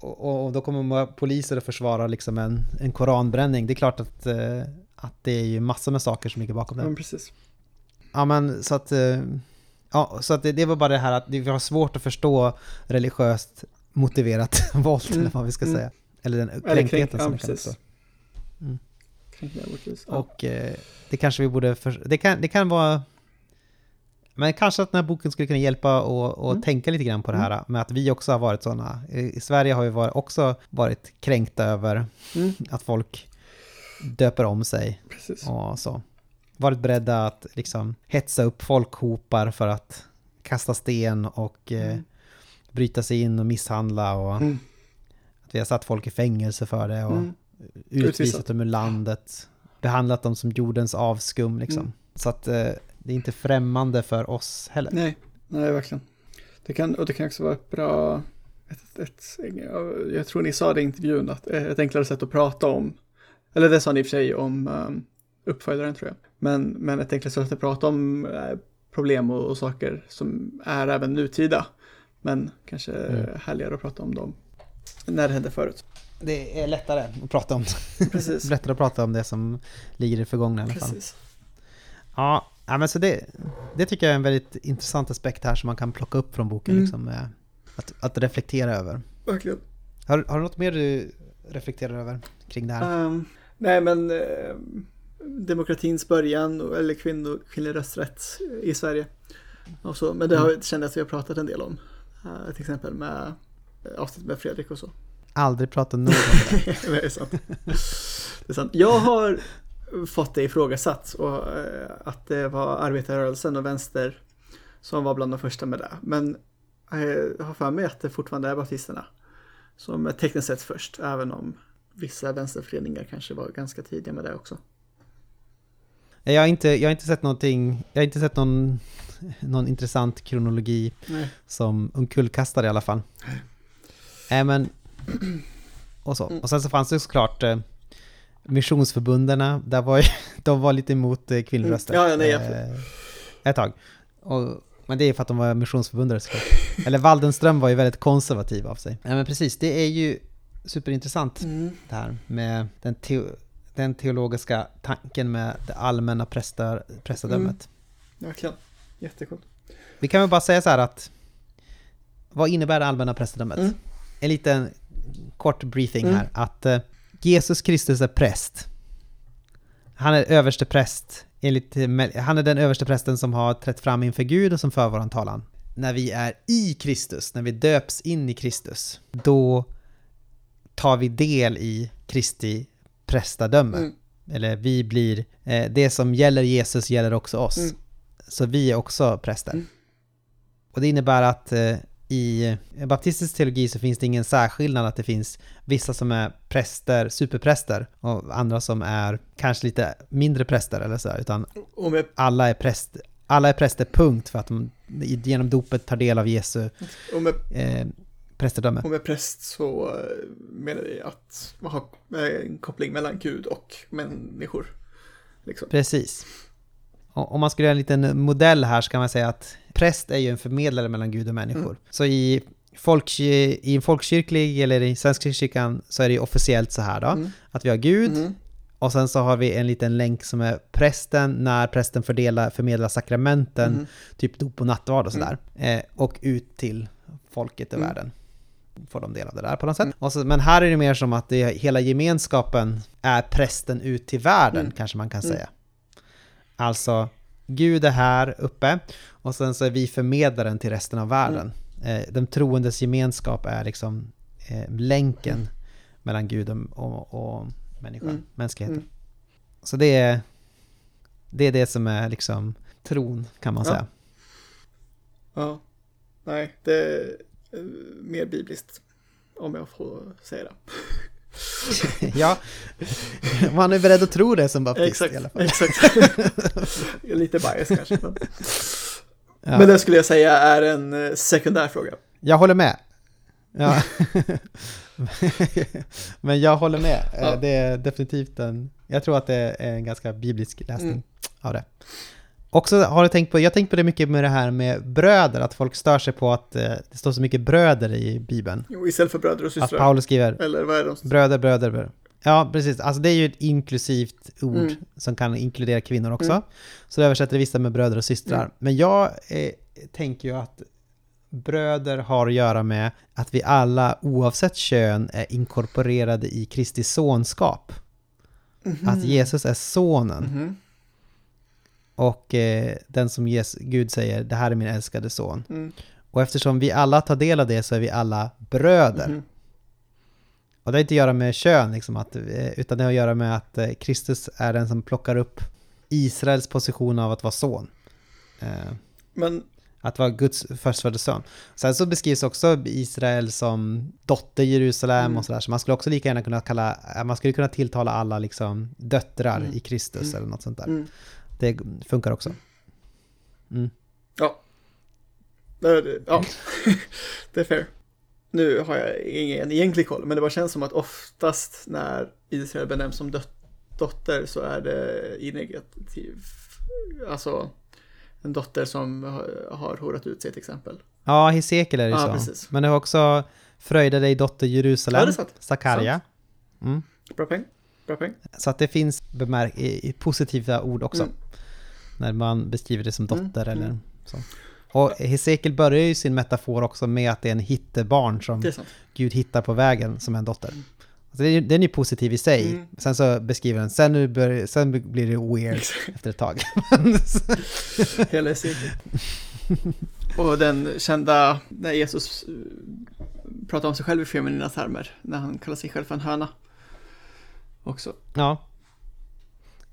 och, och då kommer poliser att försvara liksom en, en koranbränning. Det är klart att, eh, att det är ju massor med saker som ligger bakom Ja, det. men precis. Ja men så att, eh, ja, så att det, det var bara det här att vi har svårt att förstå religiöst motiverat våld, Mm, eller vad vi ska mm. säga. Eller den kränktheten kränk, som ja, det vis. Ja. Och eh, det kanske vi borde, för, det, kan, det kan vara, Men kanske att den här boken skulle kunna hjälpa och, och Mm. tänka lite grann på det här med att vi också har varit sådana. I Sverige har vi varit, också varit kränkta över Mm. att folk döper om sig Precis. och så. Varit beredda att liksom hetsa upp folkhopar för att kasta sten och eh, Mm. bryta sig in och misshandla och Mm. att vi har satt folk i fängelse för det och Mm. utvisat dem ur landet. Behandlat dem som jordens avskum liksom. Mm. Så att eh, det är inte främmande för oss heller. Nej, nej verkligen. Det kan, och det kan också vara ett bra, ett, ett, jag tror ni sa det i intervjun, att ett enklare sätt att prata om, eller det sa ni i och för sig om um, uppföljaren tror jag, men, men ett enklare sätt att prata om eh, problem och, och saker som är även nutida, men kanske Mm. härligare att prata om dem när det hände förut. Det är lättare att prata om. Precis. lättare att prata om det som ligger i det förgångna i alla fall. Precis. Ja, ja men så det, det tycker jag är en väldigt intressant aspekt här som man kan plocka upp från boken. Mm. Liksom, eh, att, att reflektera över. Verkligen. Har, har du något mer du reflekterar över kring det här? Ehm, nej, men eh, demokratins början, eller kvinnor, kvinnlig rösträtt i Sverige. Och så, men det har, känner jag att vi har pratat en del om. Uh, till exempel med eh, avsnitt med Fredrik och så. Aldrig pratat nog om det. det är sant. Det är sant. Jag har fått det ifrågasatt och eh, att det var arbetarrörelsen och vänster som var bland de första med det. Men jag har för mig att det fortfarande är baptisterna som är tekniskt sett först, även om vissa vänsterföreningar kanske var ganska tidiga med det också. Jag har inte, jag har inte sett någonting, jag har inte sett någon, någon intressant kronologi Nej. som omkullkastar i alla fall. Nej men, och så. Och sen så fanns det såklart eh, missionsförbunderna, där var ju, de var lite emot eh, kvinnlig rösträtt. Ja, ja, nej, eh, ett tag. Och, men det är för att de var missionsförbundare såklart. Eller Waldenström var ju väldigt konservativ av sig. Nej men precis, det är ju superintressant Mm. det här med den, teo, den teologiska tanken med det allmänna prästar, prästadömet. Verkligen. Jättekul. Vi kan väl bara säga så här att vad innebär det allmänna prästadömet? Mm. En liten kort briefing Mm. här. Att eh, Jesus Kristus är präst. Han är överste präst. Enligt, han är den överste prästen som har trätt fram inför Gud och som för våran talan. När vi är i Kristus, när vi döps in i Kristus, då tar vi del i Kristi prästadöme. Mm. Eller vi blir, eh, det som gäller Jesus gäller också oss. Mm. Så vi är också präster. Mm. Och det innebär att eh, i baptistisk teologi så finns det ingen särskillnad att det finns vissa som är präster, superpräster och andra som är kanske lite mindre präster eller så, utan med, alla är präst, alla är präster punkt för att de genom dopet tar del av Jesu med, eh, prästerdöme. och med präst så eh, menar vi att man har eh, en koppling mellan Gud och människor. Liksom. Precis. Om man skulle göra en liten modell här så kan man säga att präst är ju en förmedlare mellan Gud och människor. Mm. Så i, folkky- i en folkkyrklig eller i Svenska kyrkan så är det ju officiellt så här då, Mm. att vi har Gud Mm. och sen så har vi en liten länk som är prästen när prästen fördelar, förmedlar sakramenten, Mm. typ dop och nattvard och sådär, eh, och ut till folket i Mm. världen. Får de del av det där på något sätt. Och så, men här är det mer som att det, hela gemenskapen är prästen ut till världen, Mm. kanske man kan Mm. säga. Alltså, Gud är här uppe och sen så är vi förmedlaren till resten av världen. Mm. Eh, den troendes gemenskap är liksom eh, länken Mm. mellan Gud och, och, människan, Mm. mänskligheten. Mm. Så det är, det är det som är liksom tron, kan man Ja. säga. Ja. Nej, det mer bibliskt. Om jag får säga det. ja, man är beredd att tro det som baptist Exakt, i alla fall. exakt. Lite bias kanske. Men, Ja. men det skulle jag säga är en eh, sekundär fråga. Jag håller med. Ja. Men jag håller med. Eh, Ja. Det är definitivt en... Jag tror att det är en ganska biblisk läsning Mm. av det. Också har du tänkt på, jag har tänkt på det mycket med det här med bröder, att folk stör sig på att eh, det står så mycket bröder i Bibeln. Jo, istället för bröder och Att systrar. Paulus skriver Eller vad är de? bröder, bröder, bröder. Ja, precis. Alltså det är ju ett inklusivt ord Mm. som kan inkludera kvinnor också. Mm. Så det översätter vissa med bröder och systrar. Mm. Men jag eh, tänker ju att bröder har att göra med att vi alla, oavsett kön, är inkorporerade i Kristi sonskap. Mhm. Att Jesus är sonen. Och eh, den som ges, Gud säger, det här är min älskade son. Mm. Och eftersom vi alla tar del av det så är vi alla bröder. Mhm. Och det har inte att göra med kön, liksom, att, eh, utan det har att göra med att eh, Kristus är den som plockar upp Israels position av att vara son. Eh, Men Att vara Guds förstfödde son. Sen så beskrivs också Israel som dotter Jerusalem Mm. och sådär. Så man skulle också lika gärna kunna kalla, eh, man skulle kunna tilltala alla liksom döttrar Mm. i Kristus Mm. eller något sånt där. Det funkar också. Mm. ja. Ja, det är fair. Nu har jag ingen egentlig koll, men det bara känns som att oftast när Israel benämns som dot- dotter så är det i negativ, alltså en dotter som har- horat ut sig till exempel. Ja, Hesekiel är det ju Ja, så. precis. Men det har också Fröjda dig dotter Ja, Jerusalem, sant. Sakarja. Mm. Bra poäng. Bra poäng. Så att det finns bemärk- i, i positiva ord också. Mm. När man beskriver det som Mm, dotter eller mm. så. Och Hesekiel börjar ju sin metafor också med att det är en hittebarn som. Gud hittar på vägen som en dotter. Alltså det är, den är ju positiv i sig. Mm. Sen så beskriver den, sen, nu bör, sen blir det weird efter ett tag. Hela cirkeln. Och den kända, när Jesus eh, pratar om sig själv i feminina termer, när han kallar sig själv för en höna. Också. ja.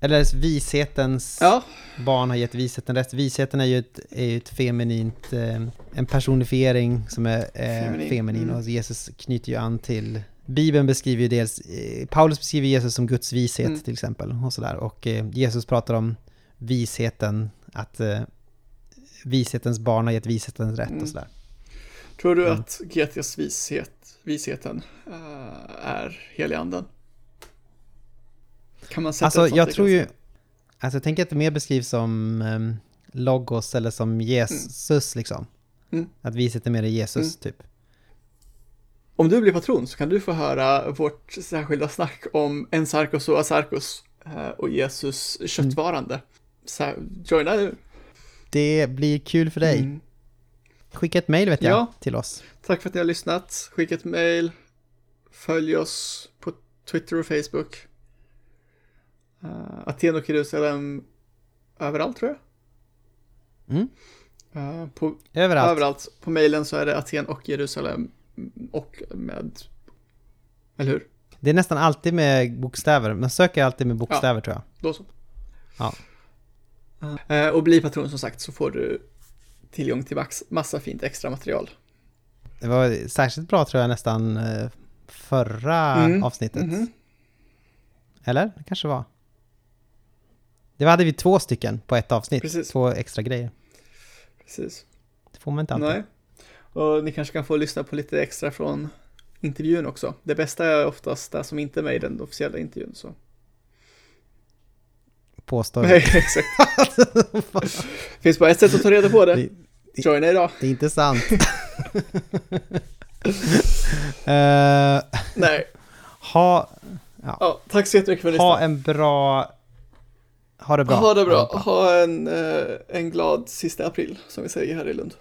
Eller vishetens Ja, barn har gett visheten rätt. Visheten är ju ett, är ju ett feminint, eh, en personifiering som är eh, Feminin, feminin, mm. och Jesus knyter ju an till Bibeln beskriver ju dels, eh, Paulus beskriver Jesus som Guds vishet Mm. till exempel och sådär och Jesus pratar om visheten, att vishetens barn har gett vishetens rätt Mm. och sådär. tror du att GTs vishet, visheten är heliganden? Kan man sätta Alltså ett sånt jag tror ju, alltså jag tänker att det mer beskrivs som ehm, logos eller som Jesus liksom. Mm. Att viset är mer Jesus Mm. typ. Om du blir patron så kan du få höra vårt särskilda snack om Ensarkos och Asarkos eh, och Jesus köttvarande. Så joina nu. Det blir kul för dig. Mm. Skicka ett mail vet jag Ja. till oss. Tack för att ni har lyssnat. Skicka ett mail. Följ oss på Twitter och Facebook. Uh, Aten och Jerusalem överallt tror jag. Mm. Eh, på, Överallt. överallt. På mailen så är det Aten och Jerusalem mm, och med... Eller hur? Det är nästan alltid med bokstäver. Man söker alltid med bokstäver tror jag. Då så. Ja. Eh, och bli patron som sagt så får du tillgång till max, massa fint extra material. Det var särskilt bra tror jag nästan förra Mm. avsnittet. Mhm. Eller? Det kanske var. Det hade vi två stycken på ett avsnitt. Precis. Två extra grejer. Precis. Det får man inte alltid. Nej. Och ni kanske kan få lyssna på lite extra från intervjun också. Det bästa är oftast det som inte är med i den officiella intervjun. Så. Påstår Nej, exakt. Finns bara ett sätt att ta reda på det. Det- det- Joina idag. Det är inte sant. Eh, Nej. ha, Ja, tack så jättemycket för att ha en bra... Ha det bra. Ha det bra. Ha en, eh, en glad sista april, som vi säger här i Lund.